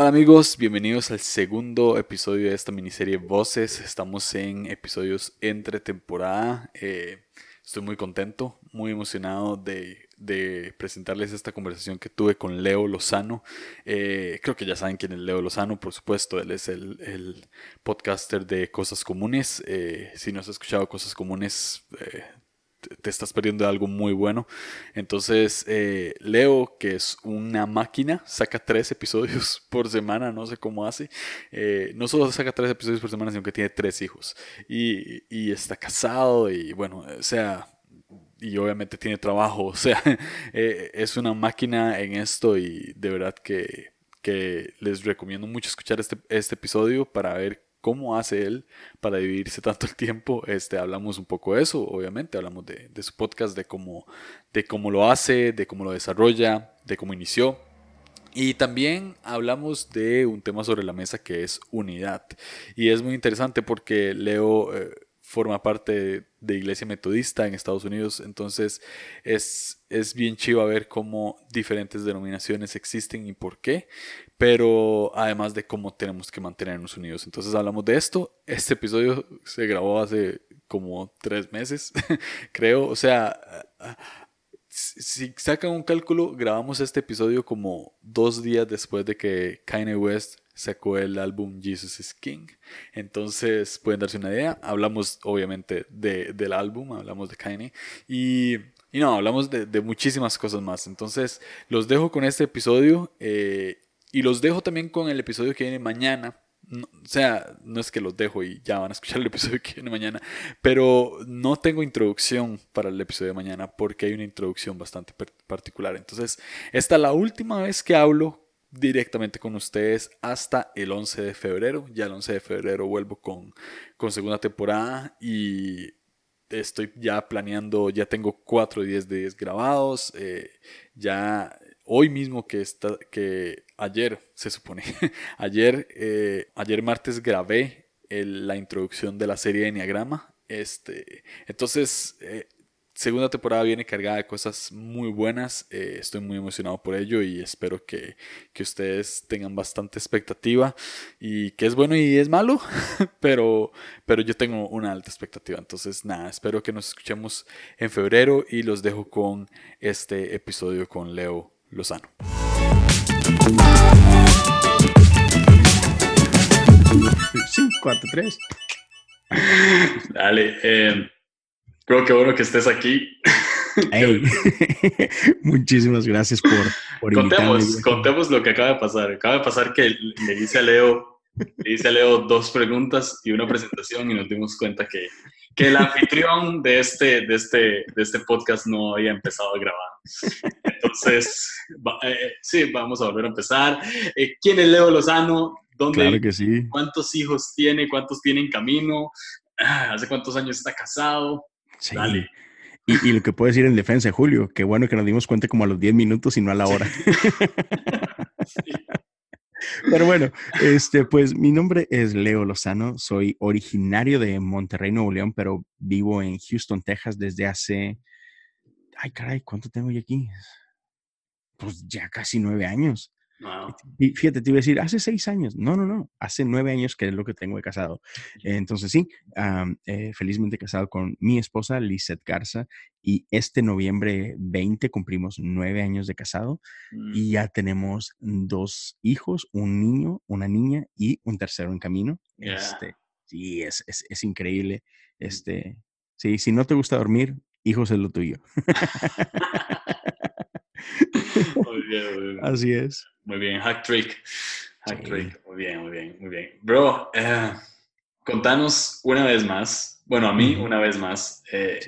Hola amigos, bienvenidos al segundo episodio de esta miniserie Voces. Estamos en episodios entre temporada. Eh, estoy muy contento, muy emocionado de, presentarles esta conversación que tuve con Leo Lozano. Eh, creo que ya saben quién es Leo Lozano, por supuesto, él es el, podcaster de Cosas Comunes. Eh, si no has escuchado Cosas Comunes, te estás perdiendo algo muy bueno. Entonces, eh, Leo, que es una máquina, saca tres episodios por semana, no sé cómo hace. Eh, no solo saca tres episodios por semana, sino que tiene tres hijos. Y, y está casado y bueno, o sea, y obviamente tiene trabajo. O sea, eh, es una máquina en esto y de verdad que, que les recomiendo mucho escuchar este, este episodio para ver cómo hace él para dividirse tanto el tiempo. Este, hablamos un poco de eso, obviamente, hablamos de, su podcast, de cómo, de cómo lo hace, de cómo lo desarrolla, de cómo inició. Y también hablamos de un tema sobre la mesa que es unidad. Y es muy interesante porque Leo... Eh, forma parte de Iglesia Metodista en Estados Unidos, entonces es, es bien chivo ver cómo diferentes denominaciones existen y por qué, pero además de cómo tenemos que mantenernos unidos. Entonces hablamos de esto, este episodio se grabó hace como tres meses, creo, o sea, si sacan un cálculo, grabamos este episodio como dos días después de que Kanye West sacó el álbum Jesus is King. Entonces pueden darse una idea. Hablamos obviamente de, del álbum, hablamos de Kanye y, y no, hablamos de, de, muchísimas cosas más. Entonces los dejo con este episodio eh, y los dejo también con el episodio que viene mañana. o sea, no es que los dejo y ya van a escuchar el episodio que viene mañana, pero no tengo introducción para el episodio de mañana porque hay una introducción bastante particular. Entonces, esta es la última vez que hablo directamente con ustedes hasta el 11 de febrero. Ya el 11 de febrero vuelvo con, con segunda temporada y estoy ya planeando, ya tengo 4 y 10 días grabados. Eh, ya hoy mismo que, está, que ayer se supone, ayer, eh, ayer martes grabé la introducción de la serie de Enneagrama. Este, entonces, eh, segunda temporada viene cargada de cosas muy buenas. Eh, estoy muy emocionado por ello y espero que, ustedes tengan bastante expectativa y que es bueno y es malo, pero, pero yo tengo una alta expectativa. Entonces, nada, espero que nos escuchemos en febrero y los dejo con este episodio con Leo Lozano. 5, 4, 3. Dale. Eh, Creo que bueno que estés aquí. muchísimas gracias por, por contemos, contemos lo que acaba de pasar. Acaba de pasar que le hice a Leo, le hice a Leo dos preguntas y una presentación y nos dimos cuenta que, que el anfitrión de este, de, este, de este podcast no había empezado a grabar. Entonces, eh, sí, vamos a volver a empezar. Eh, ¿Quién es Leo Lozano? ¿Dónde, claro que sí. ¿Cuántos hijos tiene? ¿Cuántos tiene en camino? Ah, ¿Hace cuántos años está casado? Sí. Y, lo que puedo decir en defensa de Julio, qué bueno que nos dimos cuenta como a los 10 minutos y no a la hora. Pero bueno, este, pues mi nombre es Leo Lozano, soy originario de Monterrey, Nuevo León, pero vivo en Houston, Texas desde hace, ay caray, ¿cuánto tengo yo aquí? Pues ya casi nueve años. Y fíjate, te iba a decir, hace seis años. No, no, no, hace nueve años que es lo que tengo de casado. Entonces, sí, eh, felizmente casado con mi esposa, Lizeth Garza, y este noviembre 20 cumplimos nueve años de casado mm. y ya tenemos dos hijos, un niño, una niña y un tercero en camino. Este, sí, es, es, es increíble. Mm. Este, sí, si no te gusta dormir, hijos es lo tuyo. bien, Así es. Muy bien, hack trick. Hack trick. Muy bien, muy bien, muy bien. Bro, eh, contanos una vez más, bueno, a mí una vez más, eh,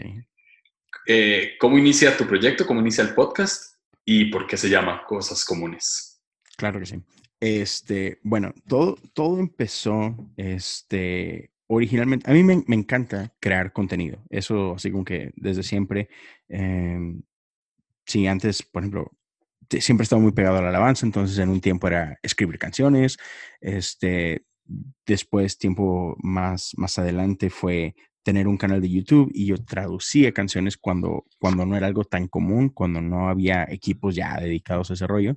eh, ¿cómo inicia tu proyecto? ¿Cómo inicia el podcast? ¿Y por qué se llama Cosas Comunes? Claro que sí. Este, bueno, todo, todo empezó, este, originalmente, a mí me, me encanta crear contenido. Eso así como que desde siempre, em, sí, antes, por ejemplo, siempre he estado muy pegado a la alabanza, entonces en un tiempo era escribir canciones, este, después tiempo más, más adelante fue tener un canal de YouTube y yo traducía canciones cuando, cuando no era algo tan común, cuando no había equipos ya dedicados a ese rollo.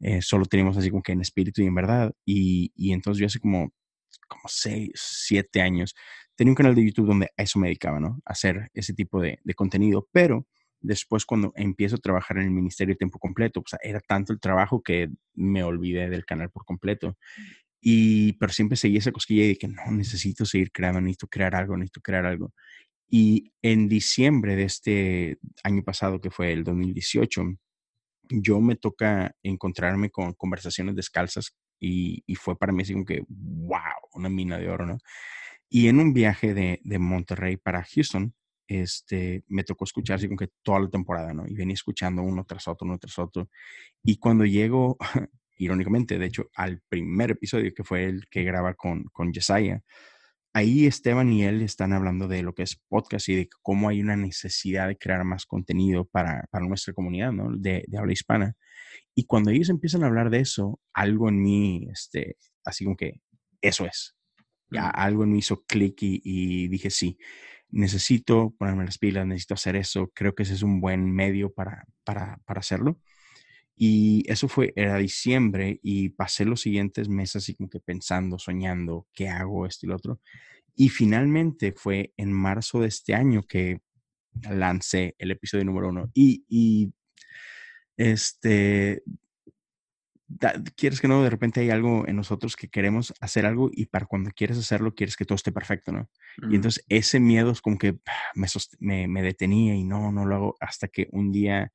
eh, solo teníamos así como que en espíritu y en verdad. Y, y entonces yo hace como, como seis, siete años tenía un canal de YouTube donde a eso me dedicaba, ¿no? A hacer ese tipo de, de contenido, pero después cuando empiezo a trabajar en el ministerio de tiempo completo, pues era tanto el trabajo que me olvidé del canal por completo. Y, pero siempre seguí esa cosquilla de que no, necesito seguir creando, necesito crear algo, necesito crear algo. Y en diciembre de este año pasado, que fue el 2018, yo me toca encontrarme con conversaciones descalzas y, y fue para mí así como que, wow, una mina de oro, ¿no? Y en un viaje de, de Monterrey para Houston, este, me tocó escuchar así como que toda la temporada, ¿no? Y venía escuchando uno tras otro, uno tras otro. Y cuando llego, irónicamente, de hecho, al primer episodio, que fue el que graba con, con Yesaya, ahí Esteban y él están hablando de lo que es podcast y de cómo hay una necesidad de crear más contenido para, para nuestra comunidad, ¿no? De, de, habla hispana. Y cuando ellos empiezan a hablar de eso, algo en mí, este, así como que eso es. Ya, algo en mí hizo clic y, y dije sí necesito ponerme las pilas, necesito hacer eso, creo que ese es un buen medio para, para, para hacerlo. Y eso fue, era diciembre y pasé los siguientes meses así como que pensando, soñando, ¿qué hago esto y lo otro? Y finalmente fue en marzo de este año que lancé el episodio número uno. Y, y este, quieres que no, de repente hay algo en nosotros que queremos hacer algo y para cuando quieres hacerlo, quieres que todo esté perfecto, ¿no? Y entonces ese miedo es como que me, me, me, detenía y no, no lo hago hasta que un día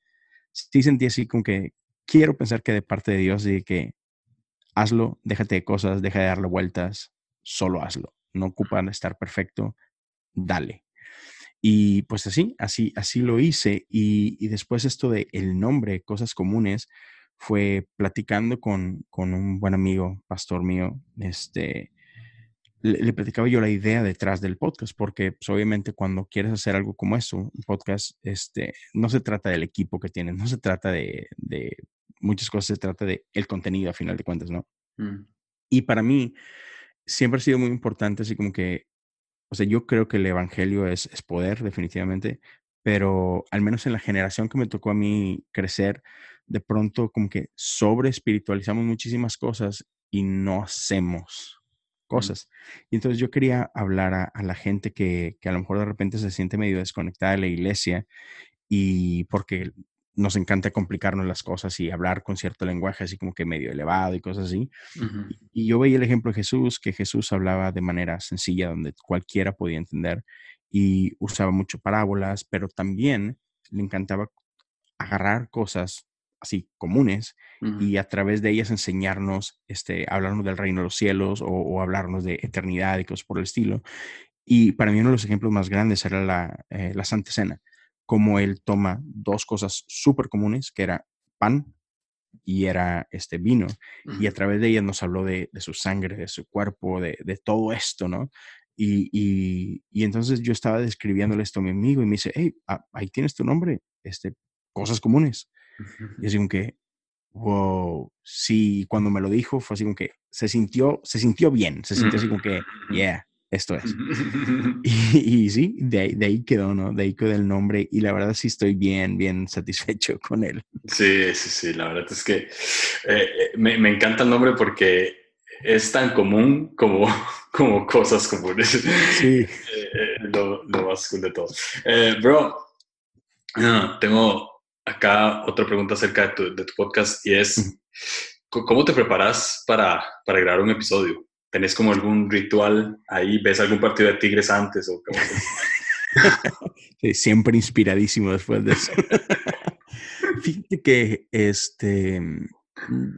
sí sentí así como que quiero pensar que de parte de Dios y que hazlo, déjate de cosas, deja de darle vueltas, solo hazlo. No ocupan estar perfecto, dale. Y pues así, así, así lo hice. Y, y después esto de el nombre, cosas comunes, fue platicando con, con un buen amigo, pastor mío, este, le, platicaba yo la idea detrás del podcast, porque pues, obviamente cuando quieres hacer algo como eso, un podcast, este, no se trata del equipo que tienes, no se trata de, de muchas cosas, se trata de el contenido a final de cuentas, ¿no? Mm. Y para mí siempre ha sido muy importante, así como que, o sea, yo creo que el Evangelio es, es poder, definitivamente, pero al menos en la generación que me tocó a mí crecer, de pronto como que sobre espiritualizamos muchísimas cosas y no hacemos cosas. Y entonces yo quería hablar a, la gente que, que, a lo mejor de repente se siente medio desconectada de la iglesia y porque nos encanta complicarnos las cosas y hablar con cierto lenguaje así como que medio elevado y cosas así. y, y yo veía el ejemplo de Jesús, que Jesús hablaba de manera sencilla, donde cualquiera podía entender y usaba mucho parábolas, pero también le encantaba agarrar cosas así comunes y a través de ellas enseñarnos, este, hablarnos del reino de los cielos o, hablarnos de eternidad y cosas por el estilo. Y para mí uno de los ejemplos más grandes era la, eh, la Santa Cena, como él toma dos cosas súper comunes, que era pan y era este vino, y a través de ellas nos habló de, de, su sangre, de su cuerpo, de, de todo esto, ¿no? Y, y, y, entonces yo estaba describiéndole esto a mi amigo y me dice, hey, ah, ahí tienes tu nombre, este, cosas comunes. Y así como que, wow, sí, cuando me lo dijo fue así como que se sintió, se sintió bien, se sintió así como que, yeah, esto es. y, y, sí, de ahí, de ahí quedó, ¿no? De ahí quedó el nombre y la verdad sí estoy bien, bien satisfecho con él. Sí, sí, sí, la verdad es que eh, me, me encanta el nombre porque es tan común como, como cosas comunes. Sí. Eh, eh, lo, lo, más cool de todo. Eh, bro, tengo acá otra pregunta acerca de tu, de tu podcast y es, ¿cómo te preparas para, para, grabar un episodio? ¿Tenés como algún ritual ahí? ¿Ves algún partido de Tigres antes? O sí, siempre inspiradísimo después de eso. Fíjate que este,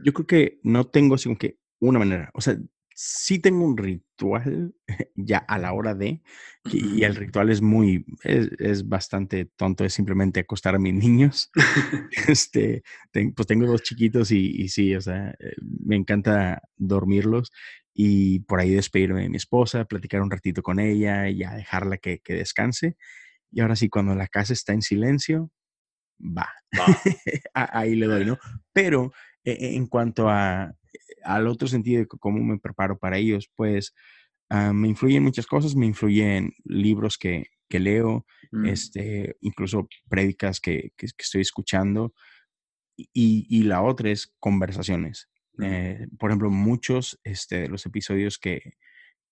yo creo que no tengo así como que una manera. O sea, sí tengo un ritual ya a la hora de, y el ritual es muy, es, bastante tonto, es simplemente acostar a mis niños. este, pues tengo dos chiquitos y, sí, o sea, eh, me encanta dormirlos y por ahí despedirme de mi esposa, platicar un ratito con ella y ya dejarla que, que descanse. Y ahora sí, cuando la casa está en silencio, va. ahí le doy, ¿no? Pero e, en cuanto a al otro sentido de cómo me preparo para ellos, pues uh, me influyen muchas cosas, me influyen libros que, que leo, mm. este, incluso prédicas que, que, estoy escuchando. y, y, la otra es conversaciones. Eh, por ejemplo, muchos este, de los episodios que,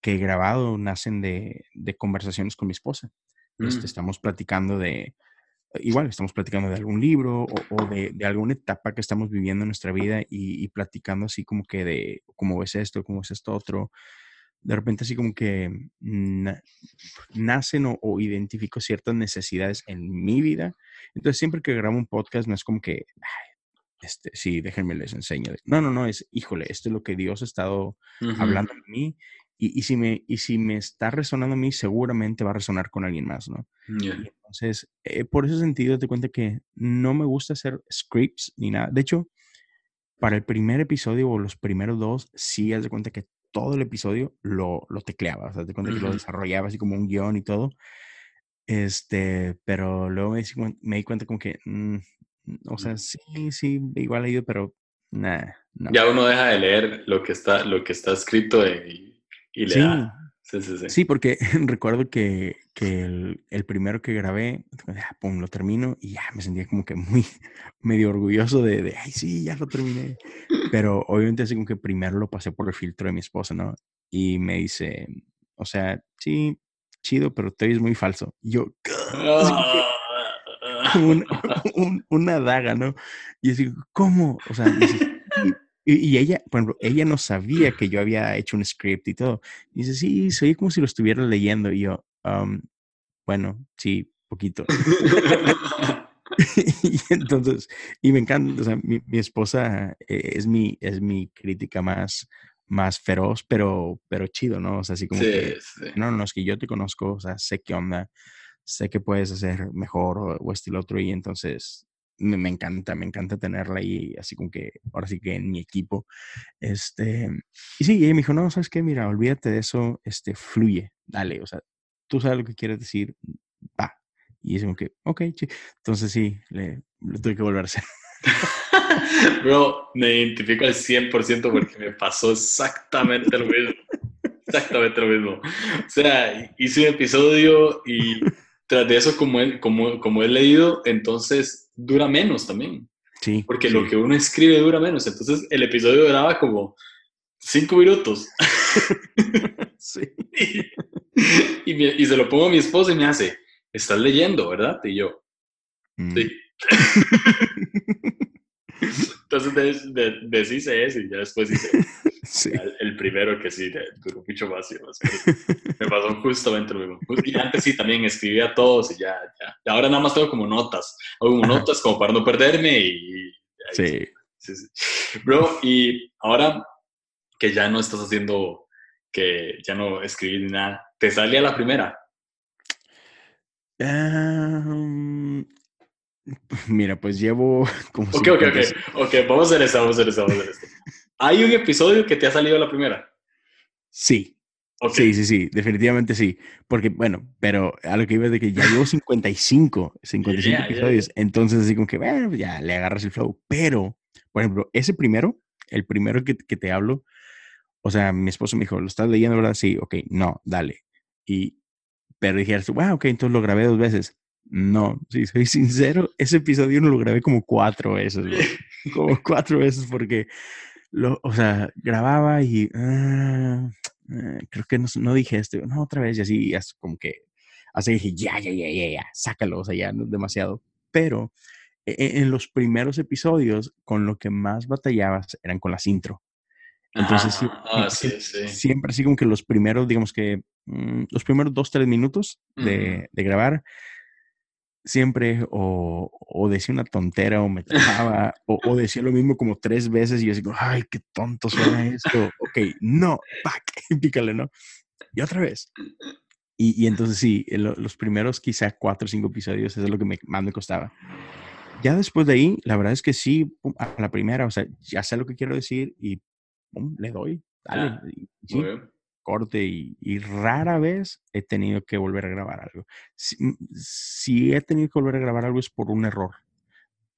que he grabado nacen de, de conversaciones con mi esposa. Este, mm. estamos platicando de, igual, estamos platicando de algún libro o, de, de, alguna etapa que estamos viviendo en nuestra vida y, y, platicando así como que de cómo es esto, cómo es esto otro. De repente así como que nacen o, o, identifico ciertas necesidades en mi vida. Entonces siempre que grabo un podcast no es como que, este, sí, déjenme les enseño. No, no, no, es, híjole, esto es lo que Dios ha estado hablando de mí. Y, y, si me, y si me está resonando a mí, seguramente va a resonar con alguien más, ¿no? entonces, eh, por ese sentido, te cuento que no me gusta hacer scripts ni nada. De hecho, para el primer episodio o los primeros dos, sí, haz de cuenta que todo el episodio lo, lo tecleaba, o sea, te cuenta que lo desarrollaba así como un guion y todo. Este, pero luego me, me di cuenta como que, mm, o sea, sí, sí, igual he ido, pero nada. No. Ya uno deja de leer lo que está, lo que está escrito y, y le sí. da. Sí, sí, sí. sí, porque recuerdo que, que el, el, primero que grabé, pum, lo termino y ya me sentía como que muy medio orgulloso de, de, ay, sí, ya lo terminé. Pero obviamente así como que primero lo pasé por el filtro de mi esposa, ¿no? Y me dice, o sea, sí, chido, pero te es muy falso. Y yo, un, un, una daga, ¿no? Y así, ¿cómo? O sea, y, y, ella, por ejemplo, ella no sabía que yo había hecho un script y todo. Y dice, sí, soy como si lo estuviera leyendo. Y yo, um, bueno, sí, poquito. y entonces, y me encanta, o sea, mi, mi esposa eh, es, mi, es mi crítica más, más feroz, pero, pero chido, ¿no? O sea, así como sí, que, sí. no, no, es que yo te conozco, o sea, sé qué onda, sé que puedes hacer mejor o, o estilo otro y entonces me, me, encanta, me encanta tenerla ahí, así como que ahora sí que en mi equipo. Este, y sí, y ella me dijo, no, ¿sabes qué? Mira, olvídate de eso, este, fluye, dale, o sea, tú sabes lo que quieres decir, va. Y es como que, ok, sí. entonces sí, le, tuve que volver a hacer. Bro, me identifico al 100% porque me pasó exactamente lo mismo. Exactamente lo mismo. O sea, hice un episodio y tras de eso, como he, como, como he leído, entonces dura menos también. Sí. Porque sí. lo que uno escribe dura menos. Entonces el episodio duraba como cinco minutos. sí. Y, y, me, y, se lo pongo a mi esposa y me hace, estás leyendo, ¿verdad? Y yo, mm. sí. Entonces de, de, deshice ese y ya después hice sí. el, el, primero que sí, duró mucho más. Y más me pasó justamente lo mismo. Y antes sí también escribía todos y ya, ya. Y ahora nada más tengo como notas. Hago como Ajá. notas como para no perderme y... y sí. sí. Sí, Bro, y ahora que ya no estás haciendo, que ya no escribí ni nada, ¿te sale a la primera? Um, Mira, pues llevo como. Ok, ok, ok. Ok, vamos a hacer esto, vamos a hacer esto, vamos a hacer esto. ¿Hay un episodio que te ha salido la primera? Sí. Okay. Sí, sí, sí, definitivamente sí. Porque, bueno, pero a lo que iba de que ya llevo 55, 55 yeah, episodios. Yeah. Entonces, así como que, bueno, ya le agarras el flow. Pero, por ejemplo, ese primero, el primero que, que te hablo, o sea, mi esposo me dijo, ¿lo estás leyendo, verdad? Sí, ok, no, dale. Y, pero dijeras, wow, ok, entonces lo grabé dos veces. No, si soy sincero, ese episodio no lo grabé como cuatro veces, bro. como cuatro veces porque, lo, o sea, grababa y uh, uh, creo que no, no, dije esto, no, otra vez y así, así como que, así dije, ya, ya, ya, ya, ya, sácalo, o sea, ya no es demasiado. Pero en, en los primeros episodios, con lo que más batallabas eran con las intro. Entonces, ah, ah, sí, sí. siempre así como que los primeros, digamos que mmm, los primeros dos, tres minutos de, uh -huh. de grabar, siempre o, o, decía una tontera o me trababa o, o, decía lo mismo como tres veces y yo digo, ay, qué tonto suena esto. ok, no, pack, pícale, ¿no? Y otra vez. Y, y entonces sí, lo, los primeros quizá cuatro o cinco episodios eso es lo que me, más me costaba. Ya después de ahí, la verdad es que sí, pum, a la primera, o sea, ya sé lo que quiero decir y pum, le doy, dale. Ah, sí, corte y, y, rara vez he tenido que volver a grabar algo. Si, si, he tenido que volver a grabar algo es por un error.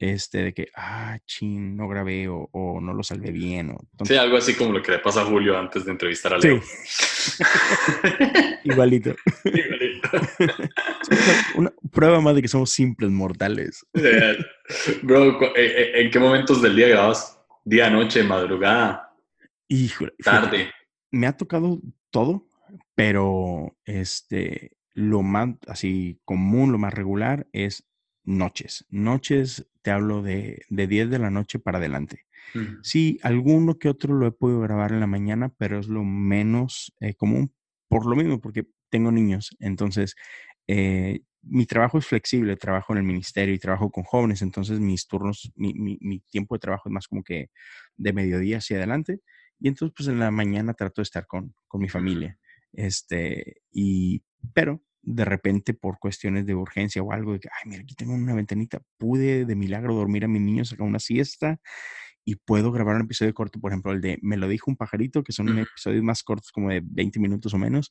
Este, de que, ah, chin, no grabé o, o no lo salvé bien. O, entonces, sí, algo así como lo que le pasa a Julio antes de entrevistar a Leo. Sí. Igualito. Igualito. una prueba más de que somos simples mortales. Bro, eh, eh, ¿en qué momentos del día grabas? ¿Día, noche, madrugada? Híjole. Tarde. me ha tocado todo, pero este, lo más así común, lo más regular es noches. Noches, te hablo de, de 10 de la noche para adelante. Sí, alguno que otro lo he podido grabar en la mañana, pero es lo menos eh, común, por lo mismo, porque tengo niños. Entonces, eh, mi trabajo es flexible, trabajo en el ministerio y trabajo con jóvenes, entonces mis turnos, mi, mi, tiempo de trabajo es más como que de mediodía hacia adelante. Y entonces, pues en la mañana trato de estar con, con mi familia. Este, y, pero de repente por cuestiones de urgencia o algo, de que, ay, mira, aquí tengo una ventanita, pude de milagro dormir a mis niños, sacar una siesta y puedo grabar un episodio corto, por ejemplo, el de Me lo dijo un pajarito, que son episodios más cortos, como de 20 minutos o menos.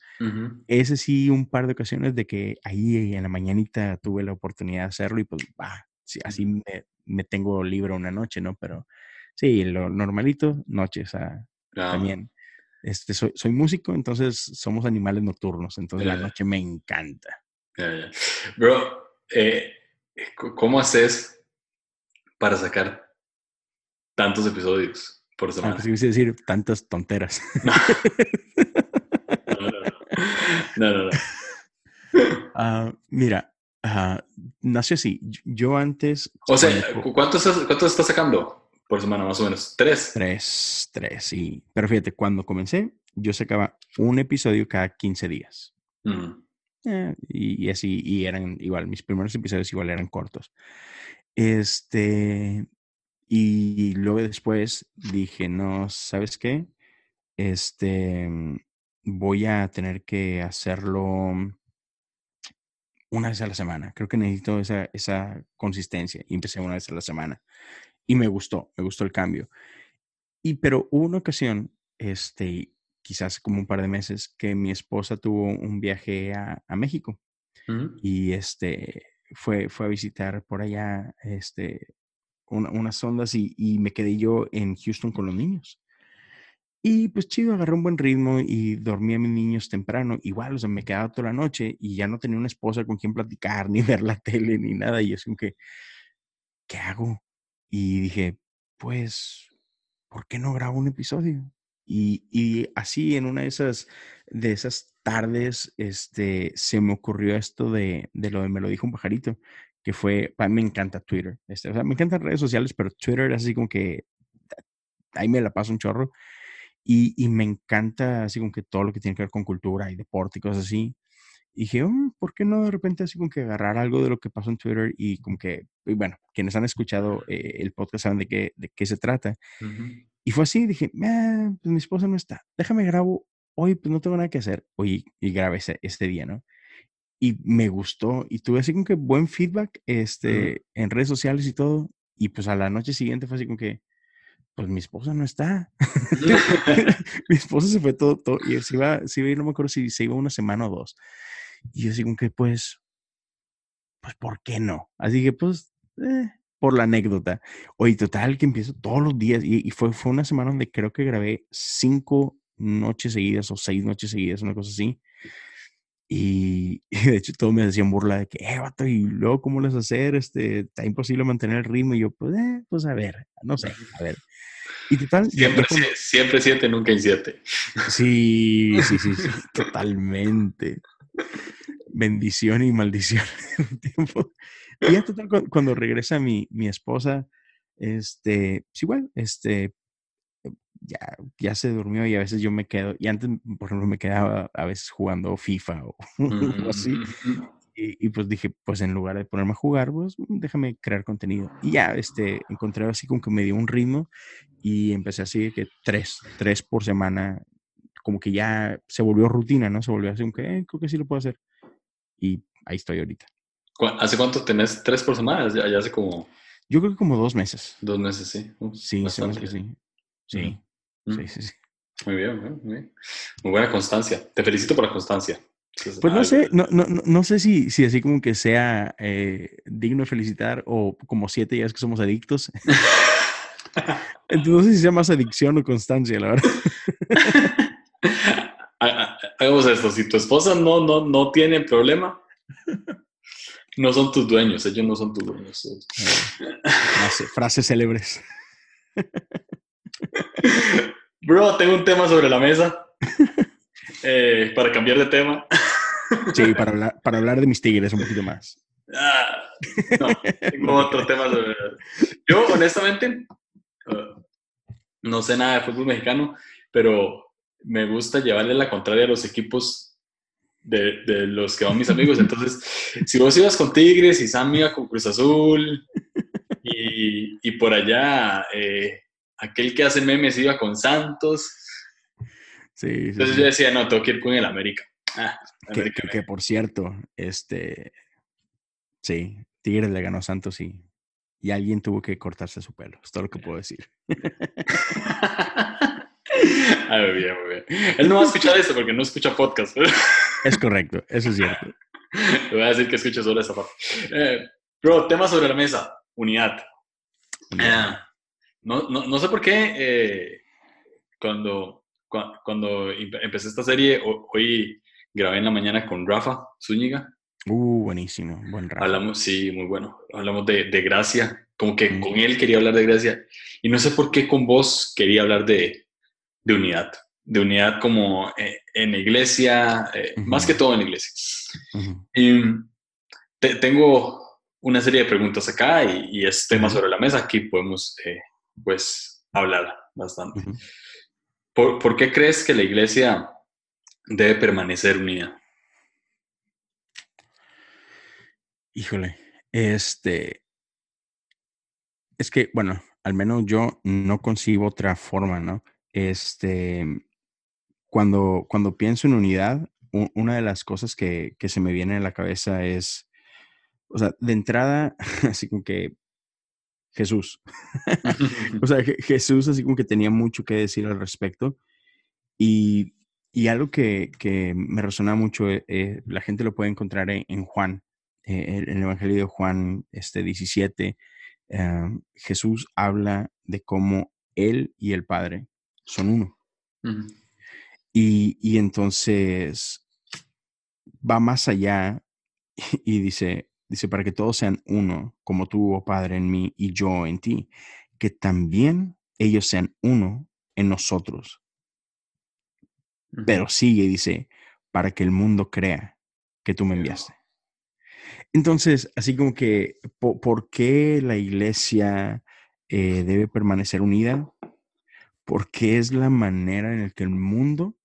Ese sí, un par de ocasiones de que ahí en la mañanita tuve la oportunidad de hacerlo y pues, bah, sí, así me, me, tengo libre una noche, ¿no? Pero sí, lo normalito, noche, o también. Este, soy, soy músico, entonces somos animales nocturnos, entonces la noche me encanta. Bro, eh, ¿cómo haces para sacar tantos episodios por semana. Ah, pues decir tantas tonteras. No, no, no. Ah, mira, uh, nació así. Yo antes. O sea, ¿cuántos estás, estás sacando por semana, más o menos? ¿Tres? Tres, tres, sí. Pero fíjate, cuando comencé, yo sacaba un episodio cada 15 días. Eh, y, y, así, y eran igual, mis primeros episodios igual eran cortos. Este, y luego después dije, no, ¿sabes qué? Este, voy a tener que hacerlo una vez a la semana. Creo que necesito esa, esa consistencia. Y empecé una vez a la semana. Y me gustó, me gustó el cambio. Y pero hubo una ocasión, este, quizás como un par de meses, que mi esposa tuvo un viaje a, a México. Y este, fue, fue a visitar por allá, este, unas ondas y, y, me quedé yo en Houston con los niños. Y pues chido, agarré un buen ritmo y dormí a mis niños temprano. Igual, o sea, me quedaba toda la noche y ya no tenía una esposa con quien platicar, ni ver la tele, ni nada. Y es como que, ¿qué hago? Y dije, pues, ¿por qué no grabo un episodio? Y, y así en una de esas, de esas tardes, este, se me ocurrió esto de, de lo de me lo dijo un pajarito que fue, me encanta Twitter. Este, o sea, me encantan redes sociales, pero Twitter es así como que ahí me la paso un chorro. Y, y, me encanta así como que todo lo que tiene que ver con cultura y deporte y cosas así. Y dije, oh, ¿por qué no de repente así como que agarrar algo de lo que pasó en Twitter y como que, y bueno, quienes han escuchado eh, el podcast saben de qué, de qué se trata. Y fue así, dije, ah, pues mi esposa no está, déjame grabo hoy, pues no tengo nada que hacer. Hoy y grabé ese, este día, ¿no? y me gustó y tuve así como que buen feedback este, en redes sociales y todo. Y pues a la noche siguiente fue así como que, pues mi esposa no está. mi esposa se fue todo, todo y se iba, se iba, no me acuerdo si se iba una semana o dos. Y yo así como que, pues, pues, ¿por qué no? Así que, pues, eh, por la anécdota. Oye, total, que empiezo todos los días y, y, fue, fue una semana donde creo que grabé cinco noches seguidas o seis noches seguidas, una cosa así. Y, de hecho todos me decían burla de que, eh, vato, y luego cómo les hacer, este, está imposible mantener el ritmo. Y yo, pues, eh, pues a ver, no sé, a ver. Y total. Siempre, siempre siete, nunca siete. Sí, sí, sí, sí, totalmente. Bendición y maldición tiempo. Y ya total, cuando regresa mi, mi esposa, este, pues igual, este, ya, ya se durmió y a veces yo me quedo, y antes, por ejemplo, me quedaba a veces jugando FIFA o, así. Y, pues dije, pues en lugar de ponerme a jugar, pues déjame crear contenido. Y ya, este, encontré así como que me dio un ritmo y empecé así que tres, tres por semana, como que ya se volvió rutina, ¿no? Se volvió así como que, eh, creo que sí lo puedo hacer. Y ahí estoy ahorita. ¿Hace cuánto tenés tres por semana? Ya, hace como... Yo creo que como dos meses. Dos meses, sí. sí, sí, sí. Sí. Sí, sí, sí. Muy bien, muy bien. Muy buena constancia. Te felicito por la constancia. Pues no sé, no, no, no sé si, si así como que sea eh, digno de felicitar o como siete días que somos adictos. Entonces no sé si sea más adicción o constancia, la verdad. hagamos esto. Si tu esposa no, no, no tiene problema, no son tus dueños. Ellos no son tus dueños. frases célebres. Bro, tengo un tema sobre la mesa. Eh, para cambiar de tema. Sí, para hablar, para hablar de mis tigres un poquito más. Ah, no, tengo otro tema sobre... Yo, honestamente, uh, no sé nada de fútbol mexicano, pero me gusta llevarle la contraria a los equipos de, de, los que van mis amigos. Entonces, si vos ibas con Tigres y Sam iba con Cruz Azul y, y por allá eh, aquel que hace memes iba con Santos. Sí, Entonces yo decía, no, tengo que ir con el América. Ah, que, que, por cierto, este, sí, Tigres le ganó a Santos y, y alguien tuvo que cortarse su pelo. Es todo lo que puedo decir. Ah, muy bien, muy bien. Él no va a escuchar eso porque no escucha podcast. Es correcto, eso es cierto. Le voy a decir que escuche solo esa parte. Eh, bro, tema sobre la mesa. Unidad. Eh, no, no, no, sé por qué eh, cuando, cuando empecé esta serie, hoy grabé en la mañana con Rafa Zúñiga. Uh, buenísimo, buen Rafa. Hablamos, sí, muy bueno. Hablamos de, de gracia, como que mm. con él quería hablar de gracia. Y no sé por qué con vos quería hablar de, de unidad. De unidad como eh, en iglesia, eh, más que todo en iglesia. Y tengo una serie de preguntas acá y, y es tema sobre la mesa. Aquí podemos, eh, pues, hablar bastante. ¿Por, ¿Por qué crees que la iglesia debe permanecer unida? Híjole, este, es que, bueno, al menos yo no concibo otra forma, ¿no? Este, cuando, cuando pienso en unidad, una de las cosas que, que, se me viene a la cabeza es, o sea, de entrada, así como que Jesús. o sea, Jesús así como que tenía mucho que decir al respecto. Y, y algo que, que, me resona mucho, eh, eh, la gente lo puede encontrar en, Juan, eh, en el Evangelio de Juan este, 17. Jesús habla de cómo Él y el Padre son uno. y, y, entonces va más allá y dice, dice, para que todos sean uno, como tú, oh Padre, en mí y yo en ti, que también ellos sean uno en nosotros. Pero sigue, dice, para que el mundo crea que tú me enviaste. Entonces, así como que, ¿por, qué la iglesia eh, debe permanecer unida? Porque es la manera en la que el mundo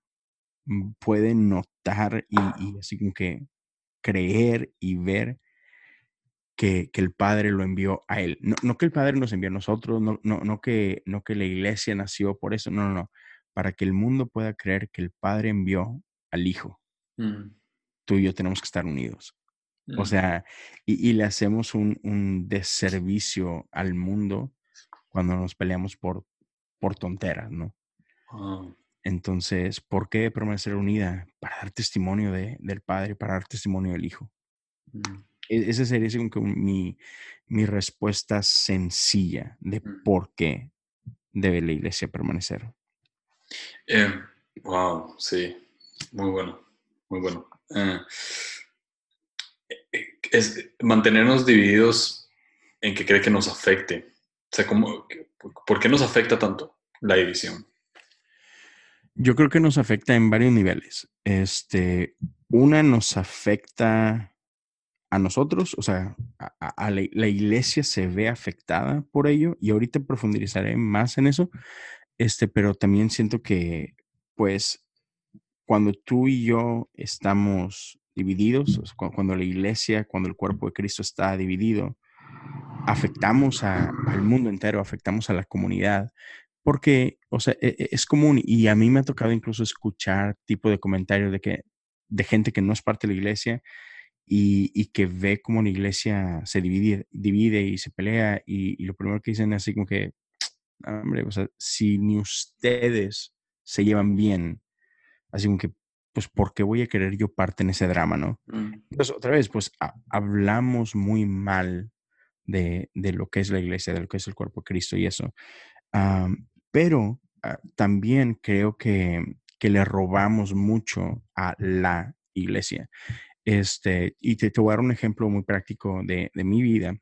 mm, puede notar y, así como que creer y ver que, el Padre lo envió a él. No, que el Padre nos envió a nosotros, no, no, que, no que la iglesia nació por eso, no, no, no, para que el mundo pueda creer que el Padre envió al Hijo. Mm. Tú y yo tenemos que estar unidos. O mm. sea, y, le hacemos un, un deservicio al mundo cuando nos peleamos por por tonteras, ¿no? Ah. Entonces, ¿por qué permanecer unida? Para dar testimonio de, del Padre, para dar testimonio del Hijo. Mm. E, esa sería mi, mi respuesta sencilla de mm. por qué debe la iglesia permanecer. Eh, wow, sí, muy bueno, muy bueno. Eh, eh, es mantenernos divididos en que cree que nos afecte. O sea, ¿cómo, ¿por qué nos afecta tanto? la división? Yo creo que nos afecta en varios niveles. Este, una nos afecta a nosotros, o sea, a, la, iglesia se ve afectada por ello y ahorita profundizaré más en eso. Este, pero también siento que, pues, cuando tú y yo estamos divididos, cuando la iglesia, cuando el cuerpo de Cristo está dividido, afectamos al mundo entero, afectamos a la comunidad, porque, o sea, e, e, es común y a mí me ha tocado incluso escuchar tipo de comentarios de que de gente que no es parte de la iglesia y, que ve cómo la iglesia se divide, divide y se pelea y, lo primero que dicen es así como que, hombre, o sea, si ni ustedes se llevan bien, así como que, pues, ¿por qué voy a querer yo parte en ese drama, no? Mm. Entonces, otra vez, pues, hablamos muy mal de, de, lo que es la iglesia, de lo que es el cuerpo de Cristo y eso. Pero ah, también creo que que le robamos mucho a la iglesia. Este, y te, te voy a dar un ejemplo muy práctico de, de mi vida.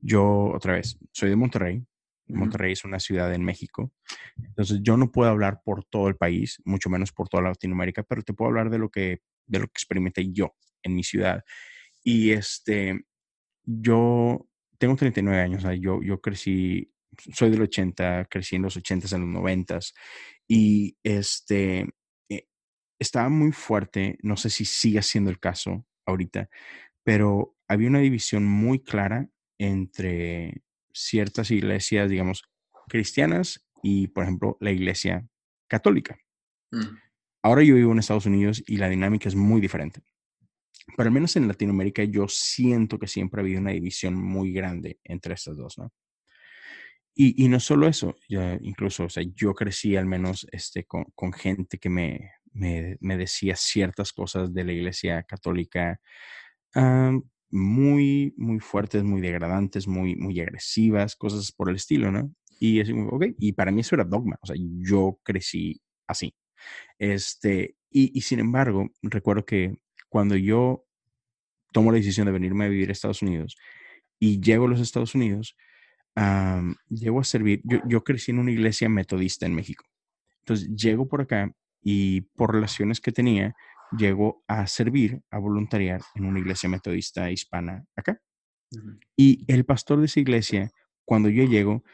Yo, otra vez, soy de Monterrey. Monterrey es una ciudad en México. Entonces, yo no puedo hablar por todo el país, mucho menos por toda Latinoamérica, pero te puedo hablar de lo que, de lo que experimenté yo en mi ciudad. Y este, yo tengo 39 años, o sea, yo, yo crecí, soy del 80, crecí en los 80s, en los 90 y este, eh, estaba muy fuerte, no sé si sigue siendo el caso ahorita, pero había una división muy clara entre ciertas iglesias, digamos, cristianas y, por ejemplo, la iglesia católica. Mm. Ahora yo vivo en Estados Unidos y la dinámica es muy diferente. Pero al menos en Latinoamérica yo siento que siempre ha habido una división muy grande entre estas dos, ¿no? Y, y no solo eso, ya incluso, o sea, yo crecí al menos este, con, gente que me, me, decía ciertas cosas de la iglesia católica ah, muy, muy fuertes, muy degradantes, muy, muy agresivas, cosas por el estilo, ¿no? Y es ok, y para mí eso era dogma, o sea, yo crecí así. Este, y, y sin embargo, recuerdo que cuando yo tomo la decisión de venirme a vivir a Estados Unidos y llego a los Estados Unidos, llego a servir, yo, crecí en una iglesia metodista en México. Entonces, llego por acá y por relaciones que tenía, llego a servir, a voluntariar en una iglesia metodista hispana acá. Y el pastor de esa iglesia, cuando yo llego,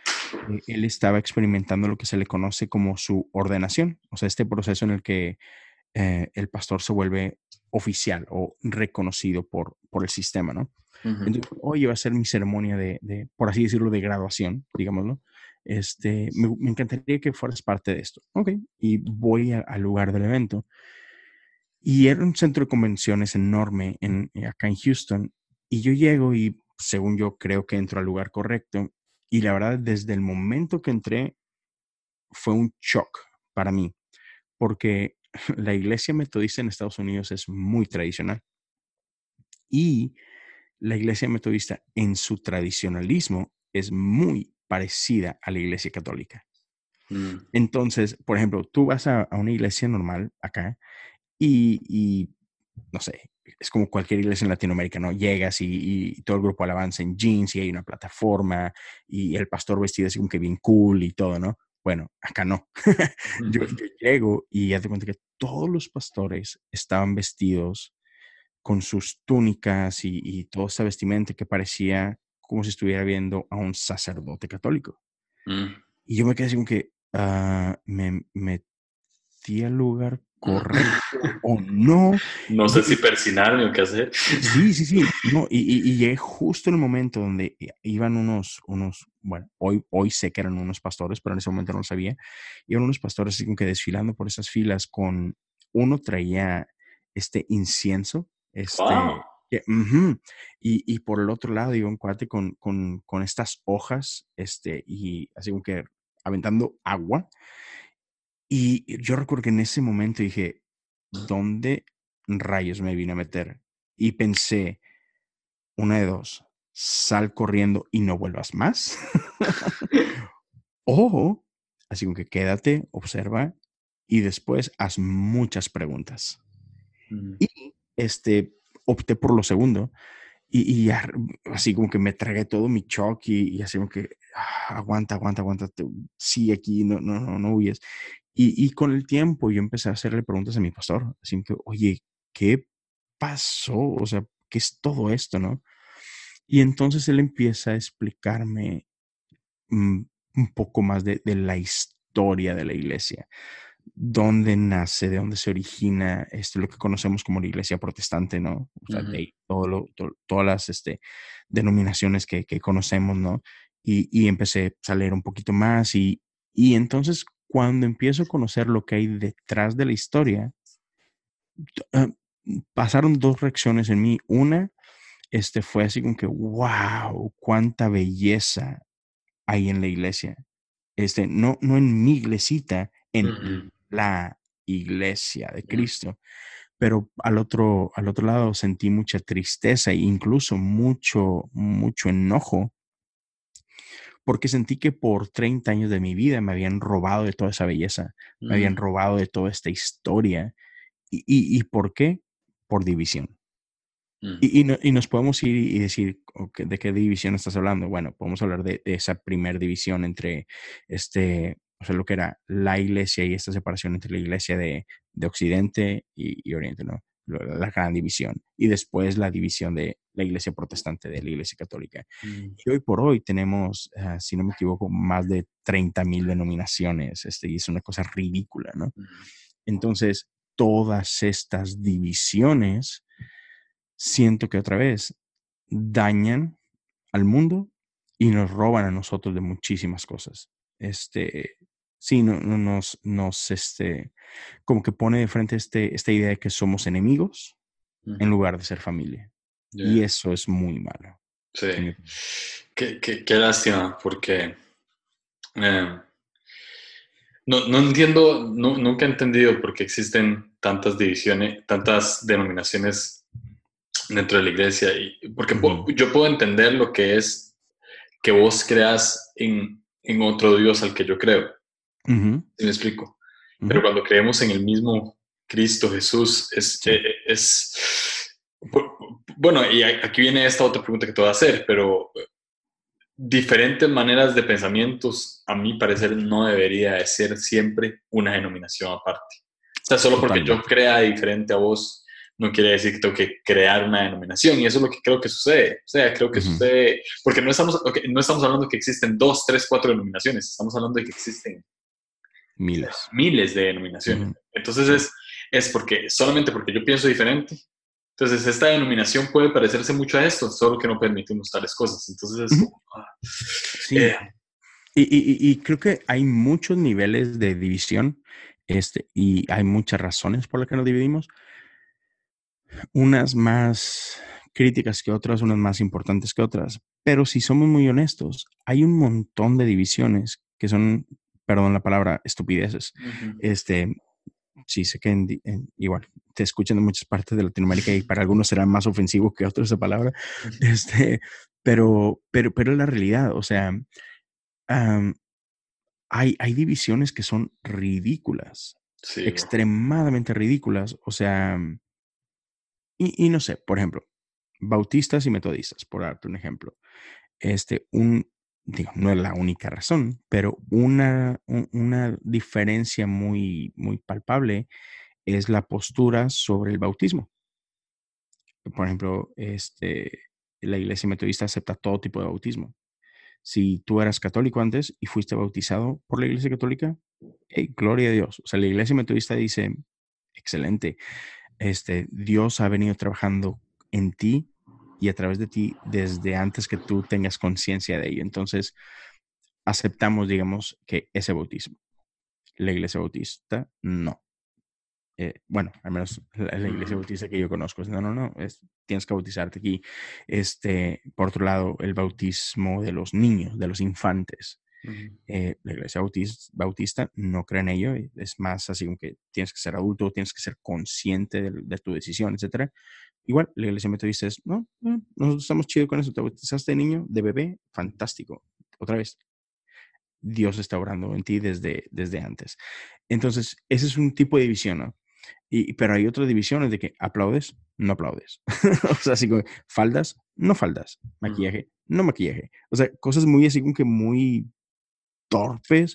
eh, él estaba experimentando lo que se le conoce como su ordenación, o sea, este proceso en el que eh, el pastor se vuelve oficial o reconocido por, por el sistema, ¿no? Entonces, hoy va a ser mi ceremonia de, por así decirlo, de graduación, digámoslo. Este, me, encantaría que fueras parte de esto. Ok, y voy al lugar del evento. Y era un centro de convenciones enorme en, eh, acá en Houston. Y yo llego y, según yo, creo que entro al lugar correcto. Y la verdad, desde el momento que entré, fue un shock para mí. Porque la iglesia metodista en Estados Unidos es muy tradicional. Y la iglesia metodista en su tradicionalismo es muy parecida a la iglesia católica. Mm. Entonces, por ejemplo, tú vas a, una iglesia normal acá y, no sé, es como cualquier iglesia en Latinoamérica, ¿no? Llegas y, todo el grupo alabanza en jeans y hay una plataforma y el pastor vestido así como que bien cool y todo, ¿no? Bueno, acá no. yo, llego y ya te cuenta que todos los pastores estaban vestidos con sus túnicas y, y toda esa vestimenta que parecía como si estuviera viendo a un sacerdote católico. Mm. Y yo me quedé así como que uh, me al lugar correcto o no. No sé si persinarme o qué hacer. Sí, sí, sí. No, y, y, llegué justo en el momento donde iban unos, unos, bueno, hoy, hoy sé que eran unos pastores, pero en ese momento no lo sabía. Iban unos pastores así como que desfilando por esas filas con, uno traía este incienso, este, y, y, por el otro lado iba un cuate con, con, con estas hojas, este, y así como que aventando agua. Y yo recuerdo que en ese momento dije, ¿dónde rayos me vine a meter? Y pensé, una de dos, sal corriendo y no vuelvas más. o, así como que quédate, observa y después haz muchas preguntas. Mm. Y este, opté por lo segundo. Y, así como que me tragué todo mi shock y, así como que ah, aguanta, aguanta, aguanta, sí, aquí no, no, no, no huyes. Y, con el tiempo yo empecé a hacerle preguntas a mi pastor, así que, oye, ¿qué pasó? O sea, ¿qué es todo esto, no? Y entonces él empieza a explicarme mm, un poco más de, la historia de la iglesia, dónde nace, de dónde se origina este, lo que conocemos como la iglesia protestante, ¿no? O sea, de todo todas las este, denominaciones que, que conocemos, ¿no? Y, y, empecé a leer un poquito más y, y entonces cuando empiezo a conocer lo que hay detrás de la historia, ah, pasaron dos reacciones en mí. Una, este fue así como que, wow, cuánta belleza hay en la iglesia. Este, no, no en mi iglesita, en la iglesia de Cristo. Pero al otro, al otro lado sentí mucha tristeza e incluso mucho, mucho enojo porque sentí que por 30 años de mi vida me habían robado de toda esa belleza, me habían Mm, robado de toda esta historia. ¿Y, y, y por qué? Por división. mm, Y, y no- y nos podemos ir y decir, ¿de qué división estás hablando? Bueno, podemos hablar de, de esa primer división entre, este, o sea, lo que era la iglesia y esta separación entre la iglesia de, de Occidente y, y Oriente, ¿no? La gran división. Y después la división de la iglesia protestante, de la iglesia católica. mm, Y hoy por hoy tenemos, ah, si no me equivoco, más de 30 mil denominaciones, este, y es una cosa ridícula, ¿no? mm. Entonces, todas estas divisiones, siento que otra vez dañan al mundo y nos roban a nosotros de muchísimas cosas. Este, sí, no, no- nos, nos, este, como que pone de frente este, esta idea de que somos enemigos en lugar de ser familia. Y eso es muy malo. Sí. Qué, qué- qué lástima, porque eh, no, no entiendo, nu- nunca he entendido por qué existen tantas divisiones, tantas denominaciones dentro de la iglesia. Y, porque yo puedo entender lo que es que vos creas en, en otro Dios al que yo creo. Ujú, ¿Sí me explico? ujú. Pero cuando creemos en el mismo Cristo Jesús, es, Sí. eh, es bu- bueno, y aquí viene esta otra pregunta que te voy a hacer, pero eh, diferentes maneras de pensamientos, a mi parecer, no debería de ser siempre una denominación aparte. O sea, solo porque yo Totalmente. crea diferente a vos, no quiere decir que tengo que crear una denominación, y eso es lo que creo que sucede. O sea, creo que Ujú. sucede, porque no estamos, ok, no estamos hablando que existen dos, tres, cuatro denominaciones, estamos hablando de que existen Miles. miles de denominaciones. Ujú. Entonces es, es porque solamente porque yo pienso diferente. Entonces esta denominación puede parecerse mucho a esto, solo que no permitimos tales cosas. Entonces es como, ah, Sí. eh, y- y- y creo que hay muchos niveles de división este, y hay muchas razones por las que nos dividimos. Unas más críticas que otras, unas más importantes que otras. Pero si somos muy honestos, hay un montón de divisiones que son, perdón la palabra, estupideces. ujú, Este, sí, sé que en en- igual te escuchan de muchas partes de Latinoamérica y para algunos será más ofensivo que otros esa palabra. Este, pero, pero, pero la realidad. O sea, hay, hay divisiones que son ridículas, sí, extremadamente ridículas. O sea, y, y no sé, por ejemplo, bautistas y metodistas, por darte un ejemplo. Este, un, no es la única razón, pero una, un- una diferencia muy, muy palpable es la postura sobre el bautismo. Por ejemplo, este, la iglesia metodista acepta todo tipo de bautismo. Si tú eras católico antes y fuiste bautizado por la iglesia católica, hey, gloria a Dios. O sea, la iglesia metodista dice, excelente, este, Dios ha venido trabajando en ti y a través de ti desde antes que tú tengas conciencia de ello. Entonces, aceptamos, digamos, que ese bautismo. La iglesia bautista, no. Eh, bueno, al menos la, la iglesia bautista que yo conozco, es, no, no, no, es, tienes que bautizarte aquí. Este, por otro lado, el bautismo de los niños, de los infantes. Eh, la iglesia bautis- bautista no cree en ello, es más así como que tienes que ser adulto, tienes que ser consciente de, de tu decisión, etcétera. Igual, la iglesia metodista es, no, no, nosotros estamos chidos con eso, te bautizaste de niño, de bebé, fantástico. Otra vez, Dios está obrando en ti desde, desde antes. Entonces, ese es un tipo de división, ¿no? Y, pero hay otras divisiones de que aplaudes, no aplaudes. o sea, así como faldas, no faldas. Maquillaje, no maquillaje. O sea, cosas muy así como que muy torpes.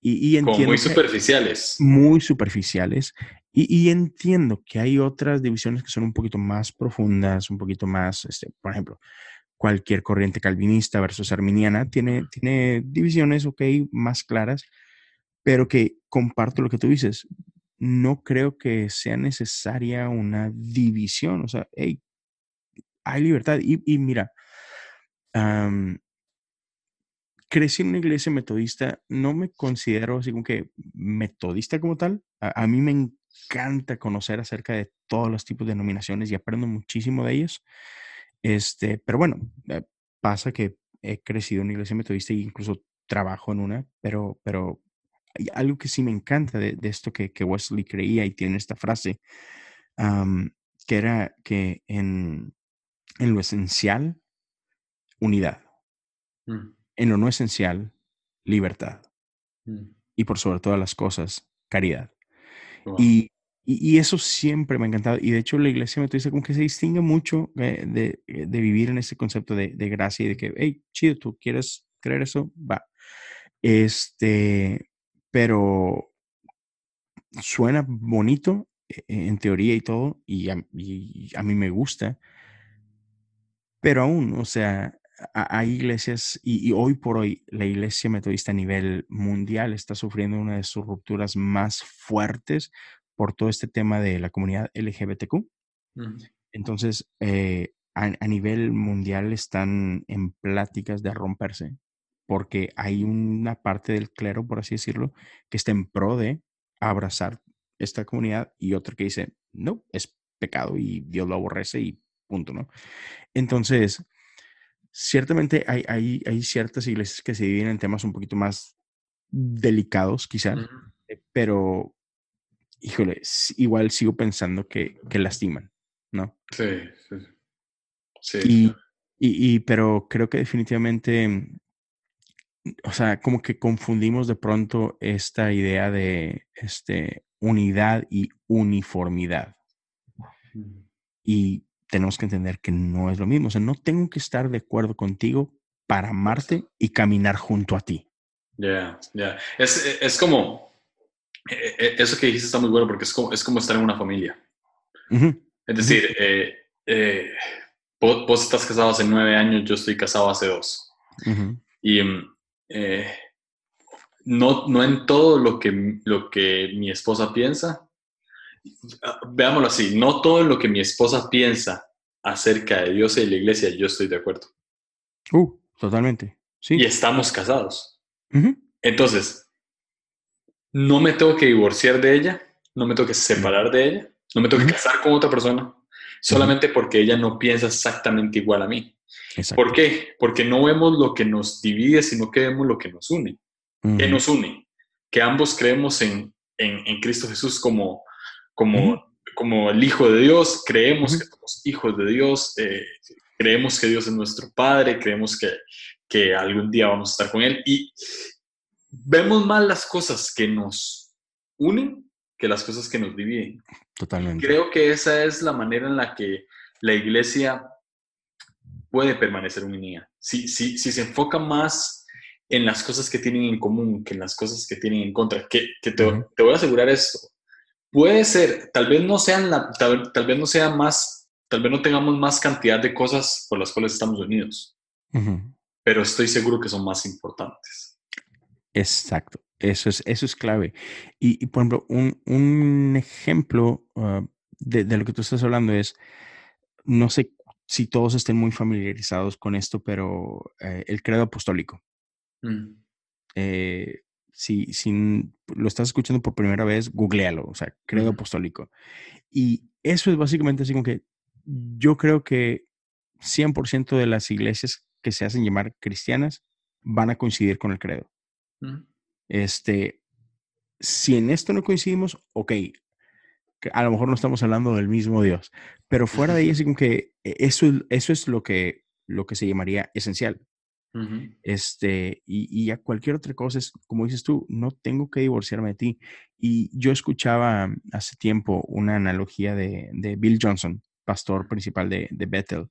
Y, y Como entiendo muy que- superficiales. muy superficiales. Y, y entiendo que hay otras divisiones que son un poquito más profundas, un poquito más, este, por ejemplo, cualquier corriente calvinista versus arminiana tiene, tiene divisiones, ok, más claras, pero que comparto lo que tú dices. No creo que sea necesaria una división. O sea, hey, hay libertad. Y, y mira, am, crecí en una iglesia metodista, no me considero así como que metodista como tal. A, a mí me encanta conocer acerca de todos los tipos de denominaciones y aprendo muchísimo de ellos. Este, pero bueno, eh, pasa que he crecido en una iglesia metodista e incluso trabajo en una, pero, pero hay algo que sí me encanta de, de esto que, que Wesley creía y tiene esta frase, que era que en, en lo esencial, unidad. Mm, En lo no esencial, libertad. Mm. Y por sobre todas las cosas, caridad. Wow. Y, y- y eso siempre me ha encantado. Y de hecho la iglesia metodista como que se distingue mucho eh, de, eh, de vivir en ese concepto de, de gracia y de que, hey, chido, tú quieres creer eso, va. Este, pero suena bonito eh, en teoría y todo, y a, y a mí me gusta, pero aún, o sea, hay iglesias, y, y hoy por hoy la iglesia metodista a nivel mundial está sufriendo una de sus rupturas más fuertes por todo este tema de la comunidad LGBTQ. Mm. Entonces, eh, a, a nivel mundial están en pláticas de romperse, porque hay una parte del clero, por así decirlo, que está en pro de abrazar esta comunidad y otra que dice, no, es pecado y Dios lo aborrece y punto, ¿no? Entonces, ciertamente hay, hay, hay ciertas iglesias que se dividen en temas un poquito más delicados, quizá, Mm. eh, pero, híjole, igual sigo pensando que, que lastiman, ¿no? Sí, sí. sí. Y, y, y- pero creo que definitivamente, o sea, como que confundimos de pronto esta idea de este, unidad y uniformidad. Y tenemos que entender que no es lo mismo. O sea, no tengo que estar de acuerdo contigo para amarte y caminar junto a ti. Ya, ya. Es, es como, eh, eh, eso que dijiste está muy bueno porque es como, es como estar en una familia. Ujú, Es decir, eh, eh, vos, vos estás casado hace nueve años, yo estoy casado hace dos. ujú, Y mm, eh, no, no en todo lo que, lo que mi esposa piensa, veámoslo así, no todo lo que mi esposa piensa acerca de Dios y de la iglesia, yo estoy de acuerdo. Uh, totalmente. Sí. Y estamos casados. ujú, Entonces, no me tengo que divorciar de ella, no me tengo que separar de ella, no me tengo que Ujú. casar con otra persona, solamente porque ella no piensa exactamente igual a mí. Exacto. ¿Por qué? Porque no vemos lo que nos divide, sino que vemos lo que nos une. ¿Qué Ujú, nos une? Que ambos creemos en, en, en Cristo Jesús como, como, como el Hijo de Dios, creemos que somos hijos de Dios, eh, creemos que Dios es nuestro Padre, creemos que, que algún día vamos a estar con Él y vemos más las cosas que nos unen que las cosas que nos dividen. Totalmente. Creo que esa es la manera en la que la iglesia puede permanecer unida. Si, si, si se enfoca más en las cosas que tienen en común que en las cosas que tienen en contra, que, que te, te voy a asegurar esto. Puede ser, tal vez no sean la, tal, tal vez no sea más, tal vez no tengamos más cantidad de cosas por las cuales estamos unidos, pero estoy seguro que son más importantes. Exacto. Eso es, eso es clave. Y, y, por ejemplo, un, un ejemplo ah, de, de lo que tú estás hablando es, no sé si todos estén muy familiarizados con esto, pero eh, el credo apostólico. Mm. Eh, si, si lo estás escuchando por primera vez, googlealo, o sea, credo apostólico. Y eso es básicamente así como que yo creo que 100% de las iglesias que se hacen llamar cristianas van a coincidir con el credo. Mm. Este, si en esto no coincidimos, ok, a lo mejor no estamos hablando del mismo Dios, pero fuera de ahí, así como que eh, eso, es- eso es lo que, lo que se llamaría esencial. Ujú. Este, y, y a cualquier otra cosa es, como dices tú, no tengo que divorciarme de ti. Y yo escuchaba hace tiempo una analogía de, de Bill Johnson, pastor principal de, de Bethel,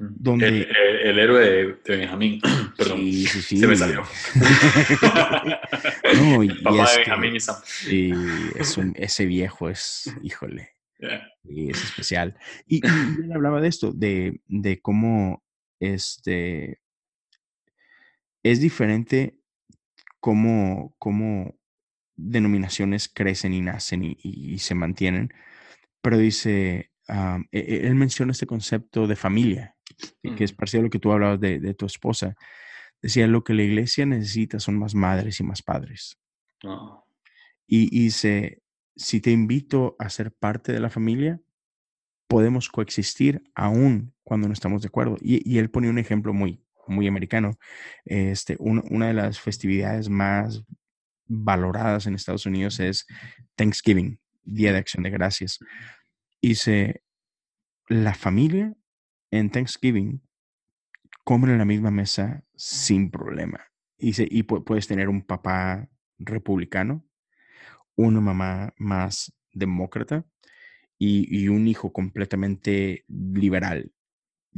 donde... El, el- el héroe de, de Benjamín. Perdón. Sí, sí, sí. Se me salió. No, y, y Papá es de que- Benjamín y Sam. y es un- ese viejo es, híjole, Yeah. y es especial. Y, y él hablaba de esto, de, de cómo este es diferente cómo, cómo denominaciones crecen y nacen y, y- y se mantienen. Pero dice, e- él menciona este concepto de familia, que- que es a lo que tú hablabas de, de tu esposa. Decía, lo que la iglesia necesita son más madres y más padres. No. Y, y dice, si te invito a ser parte de la familia, podemos coexistir aún cuando no estamos de acuerdo. Y, y él ponía un ejemplo muy, muy americano. Este, un- una de las festividades más valoradas en Estados Unidos es Thanksgiving, Día de Acción de Gracias. Y dice, la familia en Thanksgiving comen en la misma mesa sin problema. Y, y puedes tener un papá republicano, una mamá más demócrata y, un hijo completamente liberal.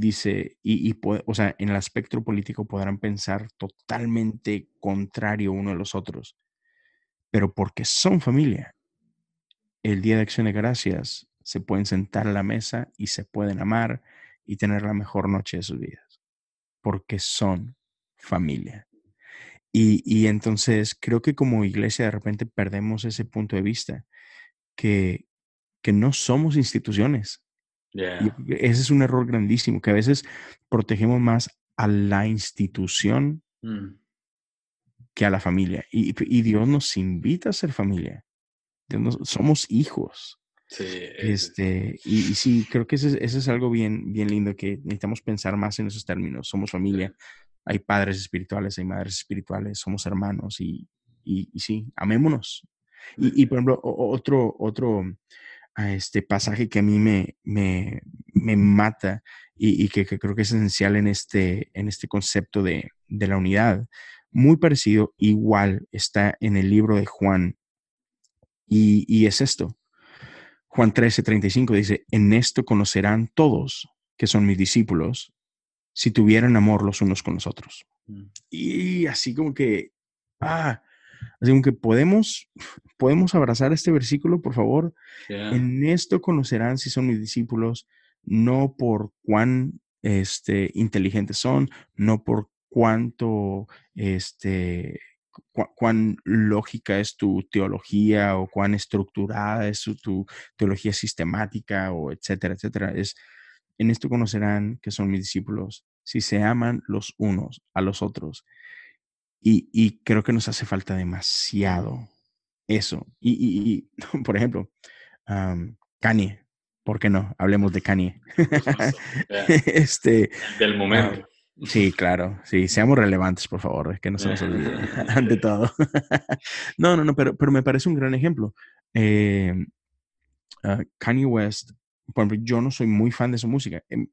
Dice, y, y o sea, en el aspecto político podrán pensar totalmente contrario uno a los otros, pero porque son familia. El Día de Acción de Gracias se pueden sentar a la mesa y se pueden amar y tener la mejor noche de sus vidas, porque son familia. Y, y, entonces creo que como iglesia de repente perdemos ese punto de vista, que, que no somos instituciones. Ese es un error grandísimo, que a veces protegemos más a la institución mm. que a la familia. Y, y, Dios nos invita a ser familia. somos hijos. Sí, este, y, sí, creo que ese, es algo bien, bien lindo, que necesitamos pensar más en esos términos. Somos familia, hay padres espirituales, hay madres espirituales, somos hermanos y, y, sí, amémonos. Y, por ejemplo, otro, otro este pasaje que a mí me, me, me mata y, que, creo que es esencial en este, en este concepto de, de la unidad, muy parecido, igual está en el libro de Juan. Y, y es esto. Juan 13, 35 dice, en esto conocerán todos que son mis discípulos si tuvieran amor los unos con los otros. Mm. Y así como que, ah, así como que podemos, podemos abrazar este versículo, por favor. En esto conocerán si son mis discípulos, no por cuán este, inteligentes son, no por cuánto, este, cuán lógica es tu teología o cuán estructurada es tu teología sistemática o etcétera, etcétera. Es, en esto conocerán que son mis discípulos si se aman los unos a los otros. Y, creo que nos hace falta demasiado eso. Y, por ejemplo, Kanye, ¿por qué no? Hablemos de Kanye. este, Del momento. sí, claro. Sí, seamos relevantes, por favor, es que no se nos olvide, ante todo. no, no, no, pero, pero me parece un gran ejemplo. Eh, ah, Kanye West, por ejemplo, yo no soy muy fan de su música. Em,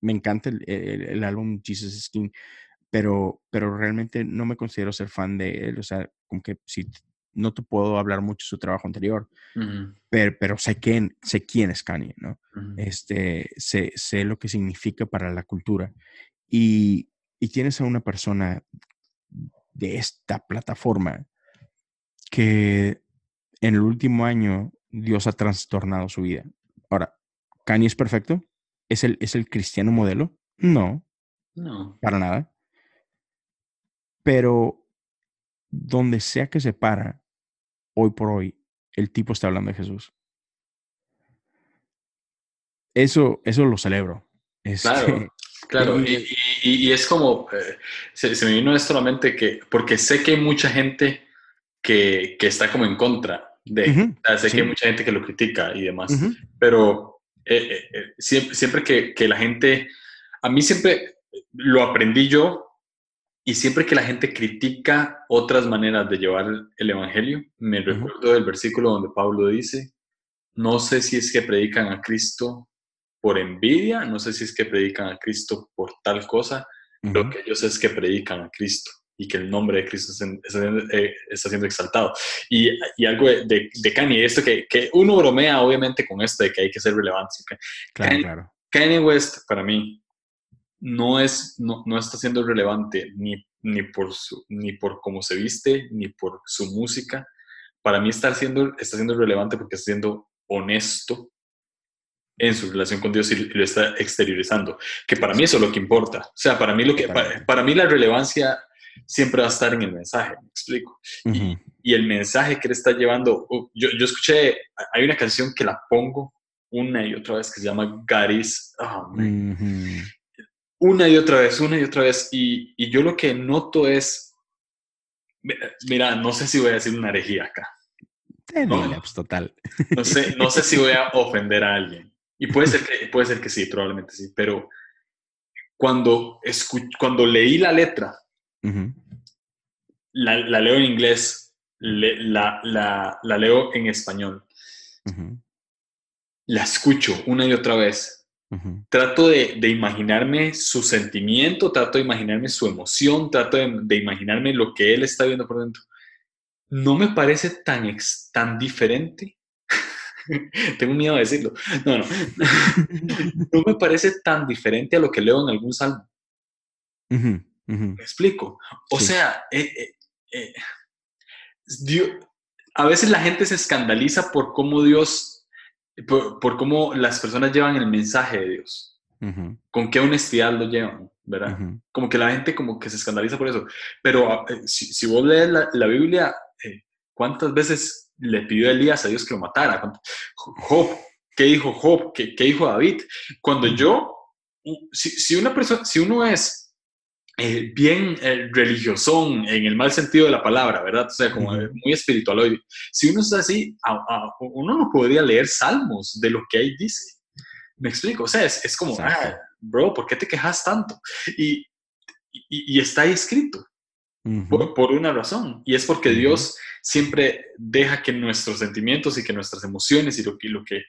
me encanta el, el álbum Jesus Skin pero, pero realmente no me considero ser fan de él. O sea, como que si no te puedo hablar mucho de su trabajo anterior, pero, pero sé, quién, sé quién es Kanye, ¿no? este, sé, sé, lo que significa para la cultura. Y, y tienes a una persona de esta plataforma que en el último año Dios ha trastornado su vida. Ahora, ¿Kanye es perfecto? ¿Es el, ¿Es el cristiano modelo? No. No. Para nada. Pero donde sea que se para, hoy por hoy, el tipo está hablando de Jesús. Eso, eso lo celebro. claro, este, claro. Y, es como, eh, se, me vino esto a la mente que, porque sé que hay mucha gente que, que está como en contra de, sé que hay mucha gente que lo critica y demás, pero eh, eh, siempre, siempre que, que la gente, a mí siempre lo aprendí yo y siempre que la gente critica otras maneras de llevar el Evangelio, me recuerdo del versículo donde Pablo dice, no sé si es que predican a Cristo por envidia, no sé si es que predican a Cristo por tal cosa, lo que yo sé es que predican a Cristo y que el nombre de Cristo eh, está, siendo exaltado. Y, y algo de, de, Kanye, esto que, que, uno bromea obviamente con esto de que hay que ser relevante. Claro, claro. Kanye West, para mí, no, es, no, no está siendo relevante ni, ni, por su, ni por cómo se viste, ni por su música. Para mí está siendo, está siendo relevante porque está siendo honesto en su relación con Dios y lo está exteriorizando, que para mí eso es lo que importa. O sea, para mí, lo que, para, mí la relevancia siempre va a estar en el mensaje, me explico. y, y, el mensaje que él está llevando, uh, yo, yo, escuché, hay una canción que la pongo una y otra vez que se llama Garis. Oh, una y otra vez, una y otra vez. Y, y yo lo que noto es, mira, no sé si voy a decir una herejía acá. no, pues total. No sé, no sé si voy a ofender a alguien. Y puede ser que, puede ser que sí, probablemente sí, pero cuando, cuando leí la letra, la, la, leo en inglés, la, la, la, leo en español, la escucho una y otra vez Trato de, imaginarme su sentimiento, trato de imaginarme su emoción, trato de, imaginarme lo que él está viendo por dentro. No me parece tan, tan diferente. Tengo miedo de decirlo. No, no. no me parece tan diferente a lo que leo en algún salmo. ¿Me explico? O sea, eh, eh, eh, a veces la gente se escandaliza por cómo Dios por, cómo las personas llevan el mensaje de Dios, con qué honestidad lo llevan, ¿verdad? Como que la gente como que se escandaliza por eso. Pero ah, eh, si, vos lees la, Biblia, eh, ¿cuántas veces le pidió Elías a Dios que lo matara? Job, ¿qué dijo Job? ¿Qué, qué dijo David? Cuando yo, si, si, una persona, si uno es eh, bien eh, religioso en el mal sentido de la palabra, ¿verdad? O sea, como muy espiritual hoy. Si uno es así, uno no podría leer salmos de lo que ahí dice. ¿Me explico? O sea, es, como, ah, bro, ¿por qué te quejas tanto? Y, y, está ahí escrito. por, una razón, y es porque Dios siempre deja que nuestros sentimientos y que nuestras emociones y lo, y lo, que,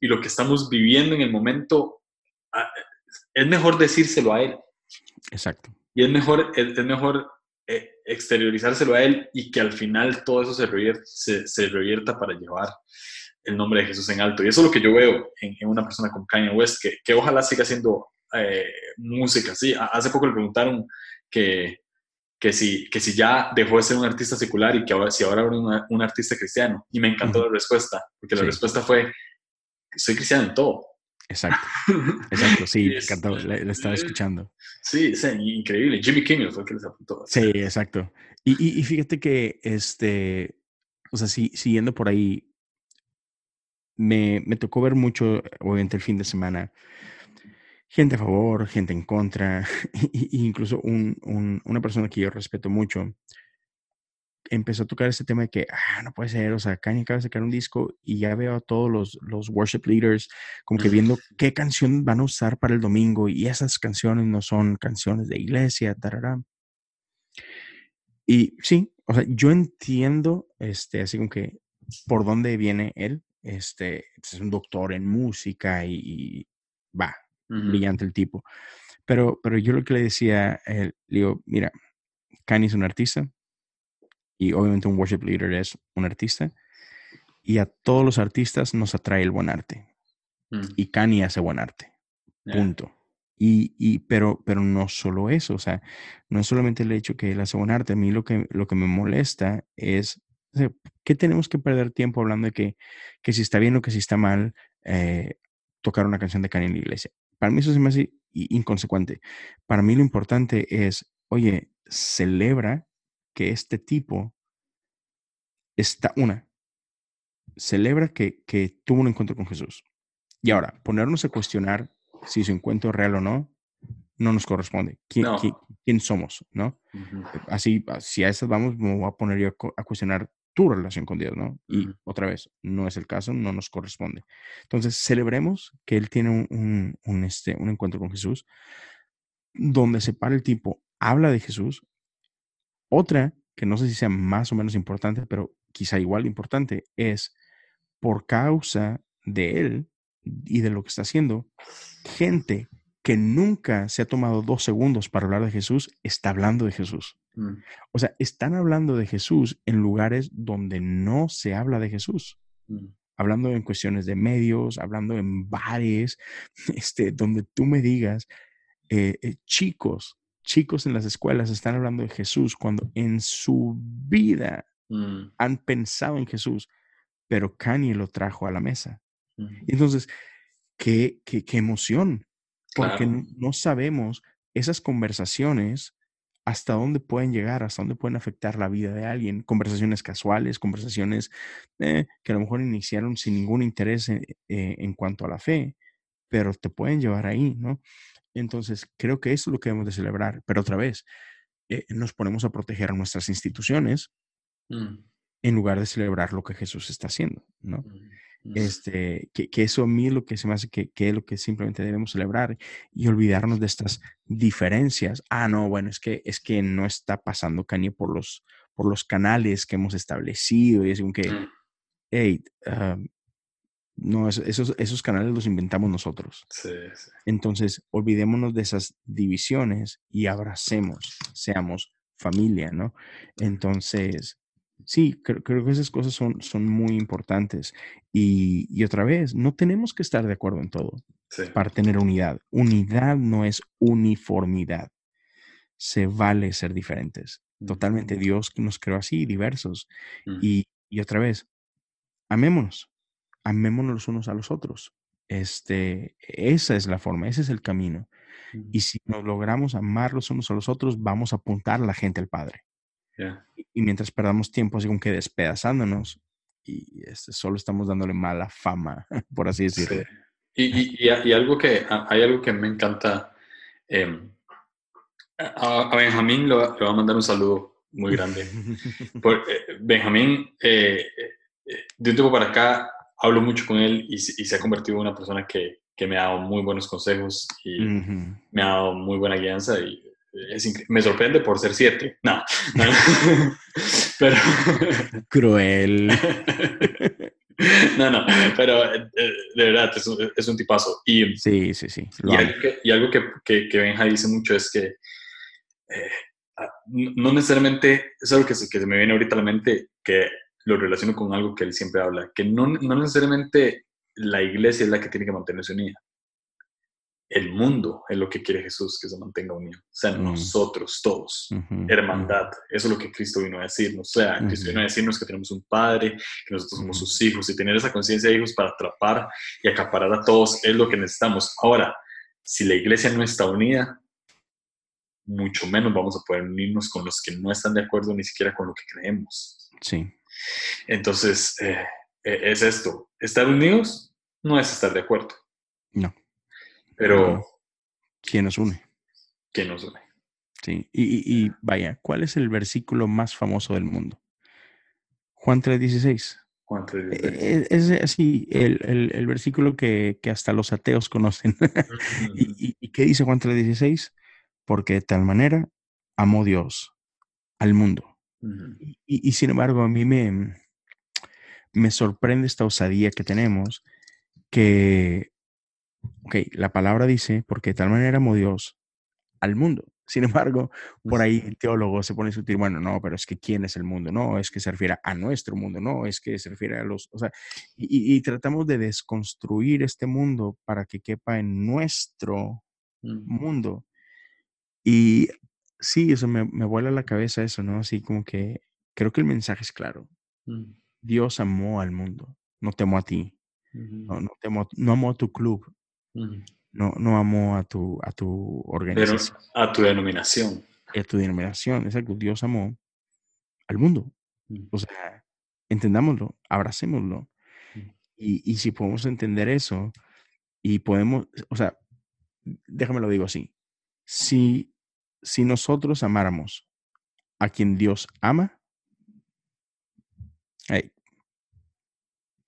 y lo que estamos viviendo en el momento, ah, es mejor decírselo a Él. Exacto. Y es mejor, es, mejor eh, exteriorizárselo a él y que al final todo eso se revierta, se, revierta para llevar el nombre de Jesús en alto. Y eso es lo que yo veo en, una persona como Kanye West, que, que ojalá siga haciendo eh, música. Sí, hace poco le preguntaron que, que, si, que si ya dejó de ser un artista secular y que ahora, si ahora era un artista cristiano. Y me encantó la respuesta, porque la respuesta fue, soy cristiano en todo. Exacto, exacto, sí, me encantó, le, estaba escuchando. Sí, sí, increíble. Jimmy Kimmel fue el que les apuntó. Sí, exacto. Y, y, fíjate que, este, o sea, sí, siguiendo por ahí, me, me tocó ver mucho, obviamente, el fin de semana, gente a favor, gente en contra, incluso un, un, una persona que yo respeto mucho, empezó a tocar ese tema de que, ah, no puede ser, o sea, Kanye acaba de sacar un disco y ya veo a todos los, los worship leaders como que viendo qué canción van a usar para el domingo y esas canciones no son canciones de iglesia, tarará. Y sí, o sea, yo entiendo, este, así como que por dónde viene él, este, pues, es un doctor en música y, va, brillante el tipo. Pero, pero yo lo que le decía, él, le digo, mira, Kanye es un artista, y obviamente un worship leader es un artista, y a todos los artistas nos atrae el buen arte. Mm. Y Kanye hace buen arte. Punto. Y, y, pero, pero no solo eso, o sea, no es solamente el hecho que él hace buen arte. A mí lo que, lo que me molesta es que tenemos que perder tiempo hablando de que, que si está bien o que si está mal eh, tocar una canción de Kanye en la iglesia. Para mí eso se me hace inconsecuente. Para mí lo importante es, oye, celebra que este tipo está, una, celebra que, que tuvo un encuentro con Jesús. Y ahora, ponernos a cuestionar si su encuentro es real o no, no nos corresponde. ¿Quién, quién, somos? ¿no? Así, si a eso vamos, me voy a poner yo a, cuestionar tu relación con Dios, ¿no? Y otra vez, no es el caso, no nos corresponde. Entonces, celebremos que Él tiene un, un, este, un encuentro con Jesús, donde se para el tipo, habla de Jesús, otra, que no sé si sea más o menos importante, pero quizá igual importante, es por causa de él y de lo que está haciendo, gente que nunca se ha tomado dos segundos para hablar de Jesús, está hablando de Jesús. Mm. O sea, están hablando de Jesús en lugares donde no se habla de Jesús. Mm. Hablando en cuestiones de medios, hablando en bares, este, donde tú me digas, eh, eh, chicos chicos en las escuelas están hablando de Jesús cuando en su vida mm. han pensado en Jesús, pero Kanye lo trajo a la mesa. Entonces, qué, qué, qué emoción, porque no, sabemos esas conversaciones hasta dónde pueden llegar, hasta dónde pueden afectar la vida de alguien. Conversaciones casuales, conversaciones eh, que a lo mejor iniciaron sin ningún interés en, eh, en cuanto a la fe, pero te pueden llevar ahí, ¿no? Entonces, creo que eso es lo que debemos de celebrar. Pero otra vez, eh, nos ponemos a proteger a nuestras instituciones mm. en lugar de celebrar lo que Jesús está haciendo, ¿no? Mm, mm. Este, que, eso a mí lo que se me hace que, que, es lo que simplemente debemos celebrar y olvidarnos de estas diferencias. Ah, no, bueno, es que, es que no está pasando Kanye por los, por los canales que hemos establecido y es como que, hey, no, esos, esos canales los inventamos nosotros. Sí, sí. Entonces, olvidémonos de esas divisiones y abracemos, seamos familia, ¿no? Entonces, sí, creo, creo que esas cosas son, son muy importantes. Y, y otra vez, no tenemos que estar de acuerdo en todo sí. para tener unidad. Unidad no es uniformidad. Se vale ser diferentes. Totalmente Dios nos creó así, diversos. Y, y otra vez, amémonos, amémonos los unos a los otros. Este, esa es la forma, ese es el camino. Y si nos logramos amar los unos a los otros, vamos a apuntar a la gente al Padre. Yeah. Y, mientras perdamos tiempo así como que despedazándonos, y este, solo estamos dándole mala fama, por así decirlo. Sí. Y, y, y, algo que, hay algo que me encanta. Eh, a, a, Benjamín le, le voy a mandar un saludo muy grande. Por, eh, Benjamín, eh, de un tiempo para acá, hablo mucho con él y, y, se ha convertido en una persona que, que me ha dado muy buenos consejos y uh -huh. me ha dado muy buena guianza y es me sorprende por ser siete. No, no. pero cruel. no, no, pero eh, de verdad es un, es un tipazo. Y, sí, sí, sí. Y algo, que, y algo, que, que, que, Benja dice mucho es que eh, no necesariamente, es algo que se, que se me viene ahorita a la mente, que lo relaciono con algo que él siempre habla, que no, no necesariamente la iglesia es la que tiene que mantenerse unida. El mundo es lo que quiere Jesús que se mantenga unido. O sea, mm. nosotros todos, uh -huh. hermandad. Eso es lo que Cristo vino a decirnos. O sea, uh -huh. Cristo vino a decirnos que tenemos un Padre, que nosotros somos -huh. sus hijos y tener esa conciencia de hijos para atrapar y acaparar a todos es lo que necesitamos. Ahora, si la iglesia no está unida, mucho menos vamos a poder unirnos con los que no están de acuerdo ni siquiera con lo que creemos. Sí. Entonces, eh, es esto. Estar unidos no es estar de acuerdo. No. Pero... ¿Quién nos une? ¿Quién nos une? Sí. Y, y, y vaya, ¿cuál es el versículo más famoso del mundo? Juan 3.16. Juan 3.16. Es, es así, el, el, el versículo que, que, hasta los ateos conocen. ¿Y, y, y qué dice Juan 3.16? Porque de tal manera amó Dios al mundo. Uh -huh. y, y, sin embargo, a mí me, me sorprende esta osadía que tenemos, que, ok, la palabra dice, porque de tal manera amó Dios al mundo. Sin embargo, por ahí el teólogo se pone a discutir, bueno, no, pero es que ¿quién es el mundo? No, es que se refiere a nuestro mundo, no, es que se refiere a los, o sea, y, y tratamos de desconstruir este mundo para que quepa en nuestro mm. mundo. Y sí, eso me, me, vuela la cabeza eso, ¿no? Así como que creo que el mensaje es claro. Mm. Dios amó al mundo, no te amó a ti, mm -hmm. no, no, te amó, no amó a tu club, mm no, no amó a tu, a tu organización. Pero a tu denominación. A tu denominación, exacto. Dios amó al mundo. Mm. O sea, entendámoslo, abracémoslo. Y, y si podemos entender eso y podemos, o sea, déjame lo digo así, si, si nosotros amáramos a quien Dios ama, hey,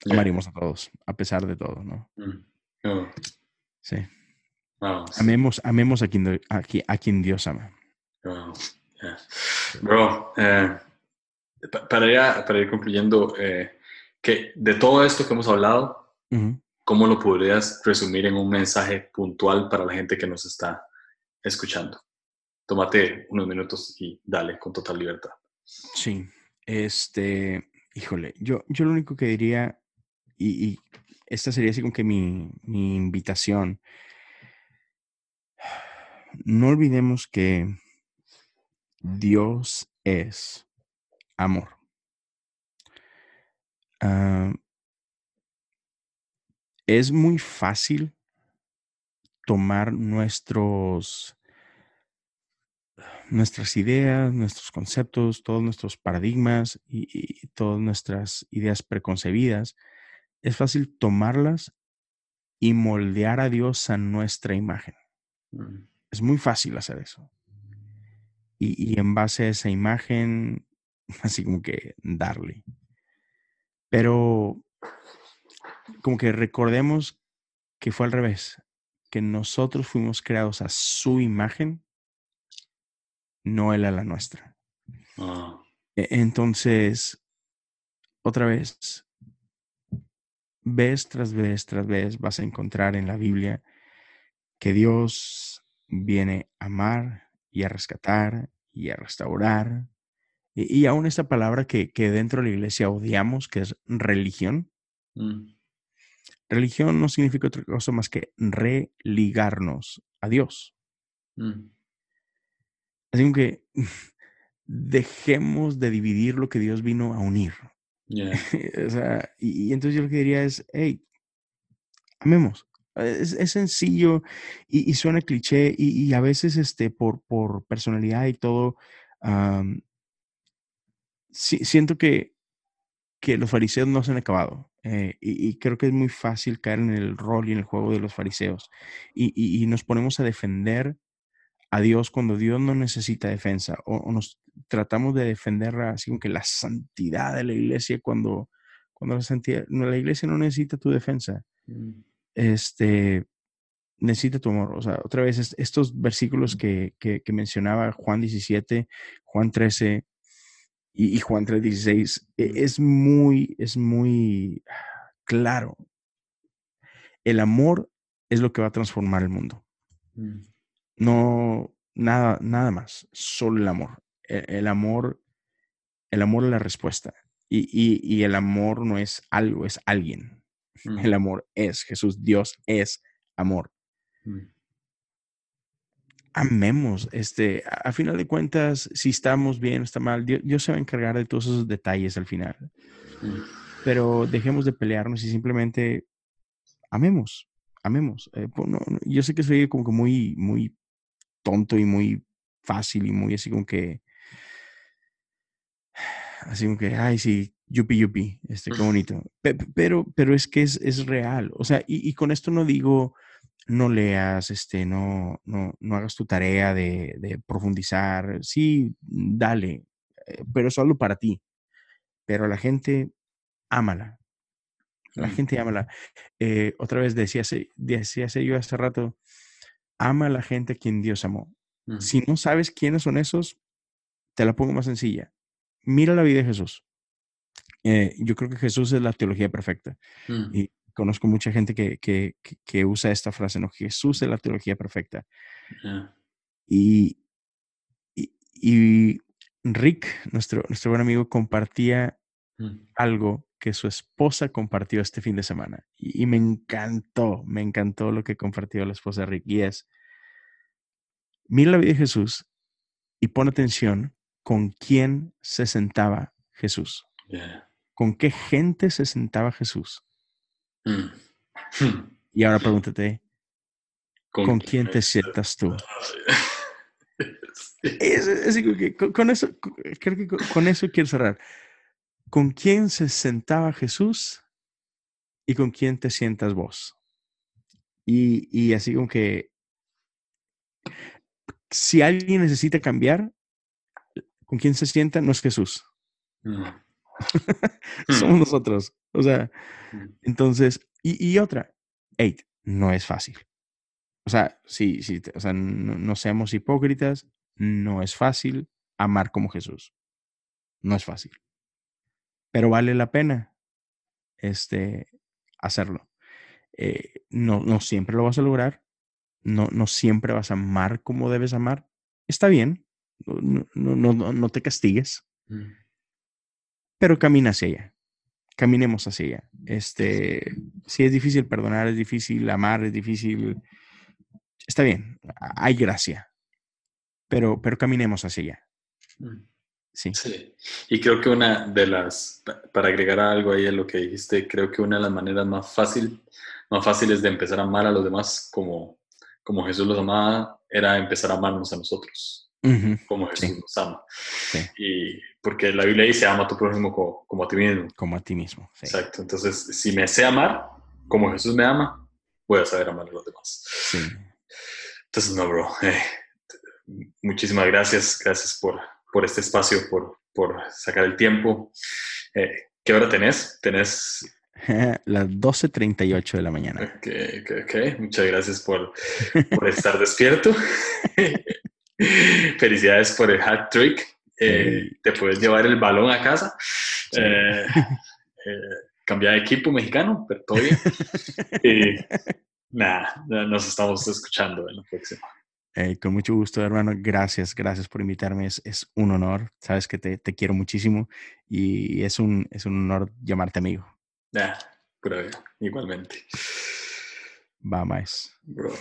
yeah. amaríamos a todos, a pesar de todo, ¿no? Mm. Oh. Sí. Wow. Amemos, amemos a quien, a, a quien Dios ama. Wow. Yeah. Bro, eh, para, ir, para ir concluyendo, eh, que de todo esto que hemos hablado, uh -huh. ¿cómo lo podrías resumir en un mensaje puntual para la gente que nos está escuchando? Tómate unos minutos y dale con total libertad. Sí, este, híjole, yo, yo lo único que diría, y, esta sería así como que mi, invitación, no olvidemos que Dios es amor. Uh, es muy fácil tomar nuestros nuestras ideas, nuestros conceptos, todos nuestros paradigmas y, y, todas nuestras ideas preconcebidas, es fácil tomarlas y moldear a Dios a nuestra imagen. Mm. Es muy fácil hacer eso. Y, y, en base a esa imagen, así como que darle. Pero como que recordemos que fue al revés, que nosotros fuimos creados a su imagen no él a la nuestra. Oh. Entonces, otra vez, vez tras vez tras vez vas a encontrar en la Biblia que Dios viene a amar y a rescatar y a restaurar. Y, aún esta palabra que, dentro de la iglesia odiamos, que es religión. Mm. Religión no significa otra cosa más que religarnos a Dios. Mm. Así que dejemos de dividir lo que Dios vino a unir. o sea, y, entonces yo lo que diría es, hey, amemos. Es, sencillo y, suena cliché y, a veces este, por, por personalidad y todo, siento que, que los fariseos no se han acabado. Eh, y, creo que es muy fácil caer en el rol y en el juego de los fariseos. Y, nos ponemos a defender a Dios cuando Dios no necesita defensa. O, nos tratamos de defender así como que la santidad de la iglesia cuando, cuando la, santidad, la iglesia no necesita tu defensa. Mm. Este, necesita tu amor. O sea, otra vez, estos versículos que, que, que mencionaba Juan 17, Juan 13, y, Juan 3:16 e, es muy, es muy claro. El amor es lo que va a transformar el mundo. Mm. No, nada, nada más, solo el amor. E, el, amor, el amor es la respuesta. Y, el amor no es algo, es alguien. Mm. El amor es Jesús, Dios es amor. Mm amemos, este, a, final de cuentas, si estamos bien o está mal, Dios, se va a encargar de todos esos detalles al final. Mm. Pero dejemos de pelearnos y simplemente amemos, amemos. Eh, yo sé que soy como que muy, muy tonto y muy fácil y muy así como que, así como que, ay, sí, yupi yupi, este, qué bonito. Pero, pero es que es, es real. O sea, y, y con esto no digo, no leas, este, no, no, no hagas tu tarea de, profundizar. Sí, dale, eh, pero solo para ti. Pero la gente, ámala. La gente, ámala. Eh, otra vez decía, decía yo hace rato, ama a la gente a quien Dios amó. Si no sabes quiénes son esos, te la pongo más sencilla. Mira la vida de Jesús. Eh, yo creo que Jesús es la teología perfecta. Mm. Y conozco mucha gente que, usa esta frase, ¿no? Jesús es la teología perfecta. Y, y, Rick, nuestro, nuestro buen amigo, compartía mm. algo que su esposa compartió este fin de semana. Y, me encantó, me encantó lo que compartió la esposa de Rick. Y es, mira la vida de Jesús y pon atención con quién se sentaba Jesús. ¿Con qué gente se sentaba Jesús? Mm. Y ahora pregúntate, ¿con, quién te sientas tú? con, eso, creo que con, eso quiero cerrar. ¿Con quién se sentaba Jesús y con quién te sientas vos? Y, y así como que si alguien necesita cambiar, con quién se sienta no es Jesús. Mm. Somos nosotros. O sea, mm. entonces, y, otra, hey, no es fácil. O sea, sí, sí, o sea, no, seamos hipócritas, no es fácil amar como Jesús. No es fácil. Pero vale la pena este, hacerlo. Eh, no, no siempre lo vas a lograr. No, no siempre vas a amar como debes amar. Está bien. No, no, no, no te castigues. Mm. Pero camina hacia ella caminemos hacia ella. Este, si es difícil perdonar, es difícil amar, es difícil, está bien, hay gracia, pero, pero caminemos hacia ella. Mm. Sí. sí. Y creo que una de las, para agregar algo ahí a lo que dijiste, creo que una de las maneras más, fácil, más fáciles de empezar a amar a los demás como, como Jesús los amaba era empezar a amarnos a nosotros como Jesús nos ama. Y porque la Biblia dice, ama a tu prójimo como, a ti mismo. Como a ti mismo. Exacto. Entonces, si me sé amar como Jesús me ama, voy a saber amar a los demás. Entonces, no, bro. Eh, muchísimas gracias. Gracias por, por este espacio, por, por sacar el tiempo. Eh, ¿Qué hora tenés? Tenés las 12.38 de la mañana. Ok, ok, ok. Muchas gracias por, por estar despierto. Felicidades por el hat trick. Eh, te puedes llevar el balón a casa. Eh, eh, cambiar de equipo mexicano, pero todo bien. y nada, nos estamos escuchando en la próxima. Con mucho gusto, hermano. Gracias, gracias por invitarme. Es, es un honor. Sabes que te, te, quiero muchísimo y es un, es un honor llamarte amigo. Ya, pero igualmente. Va más. Bro.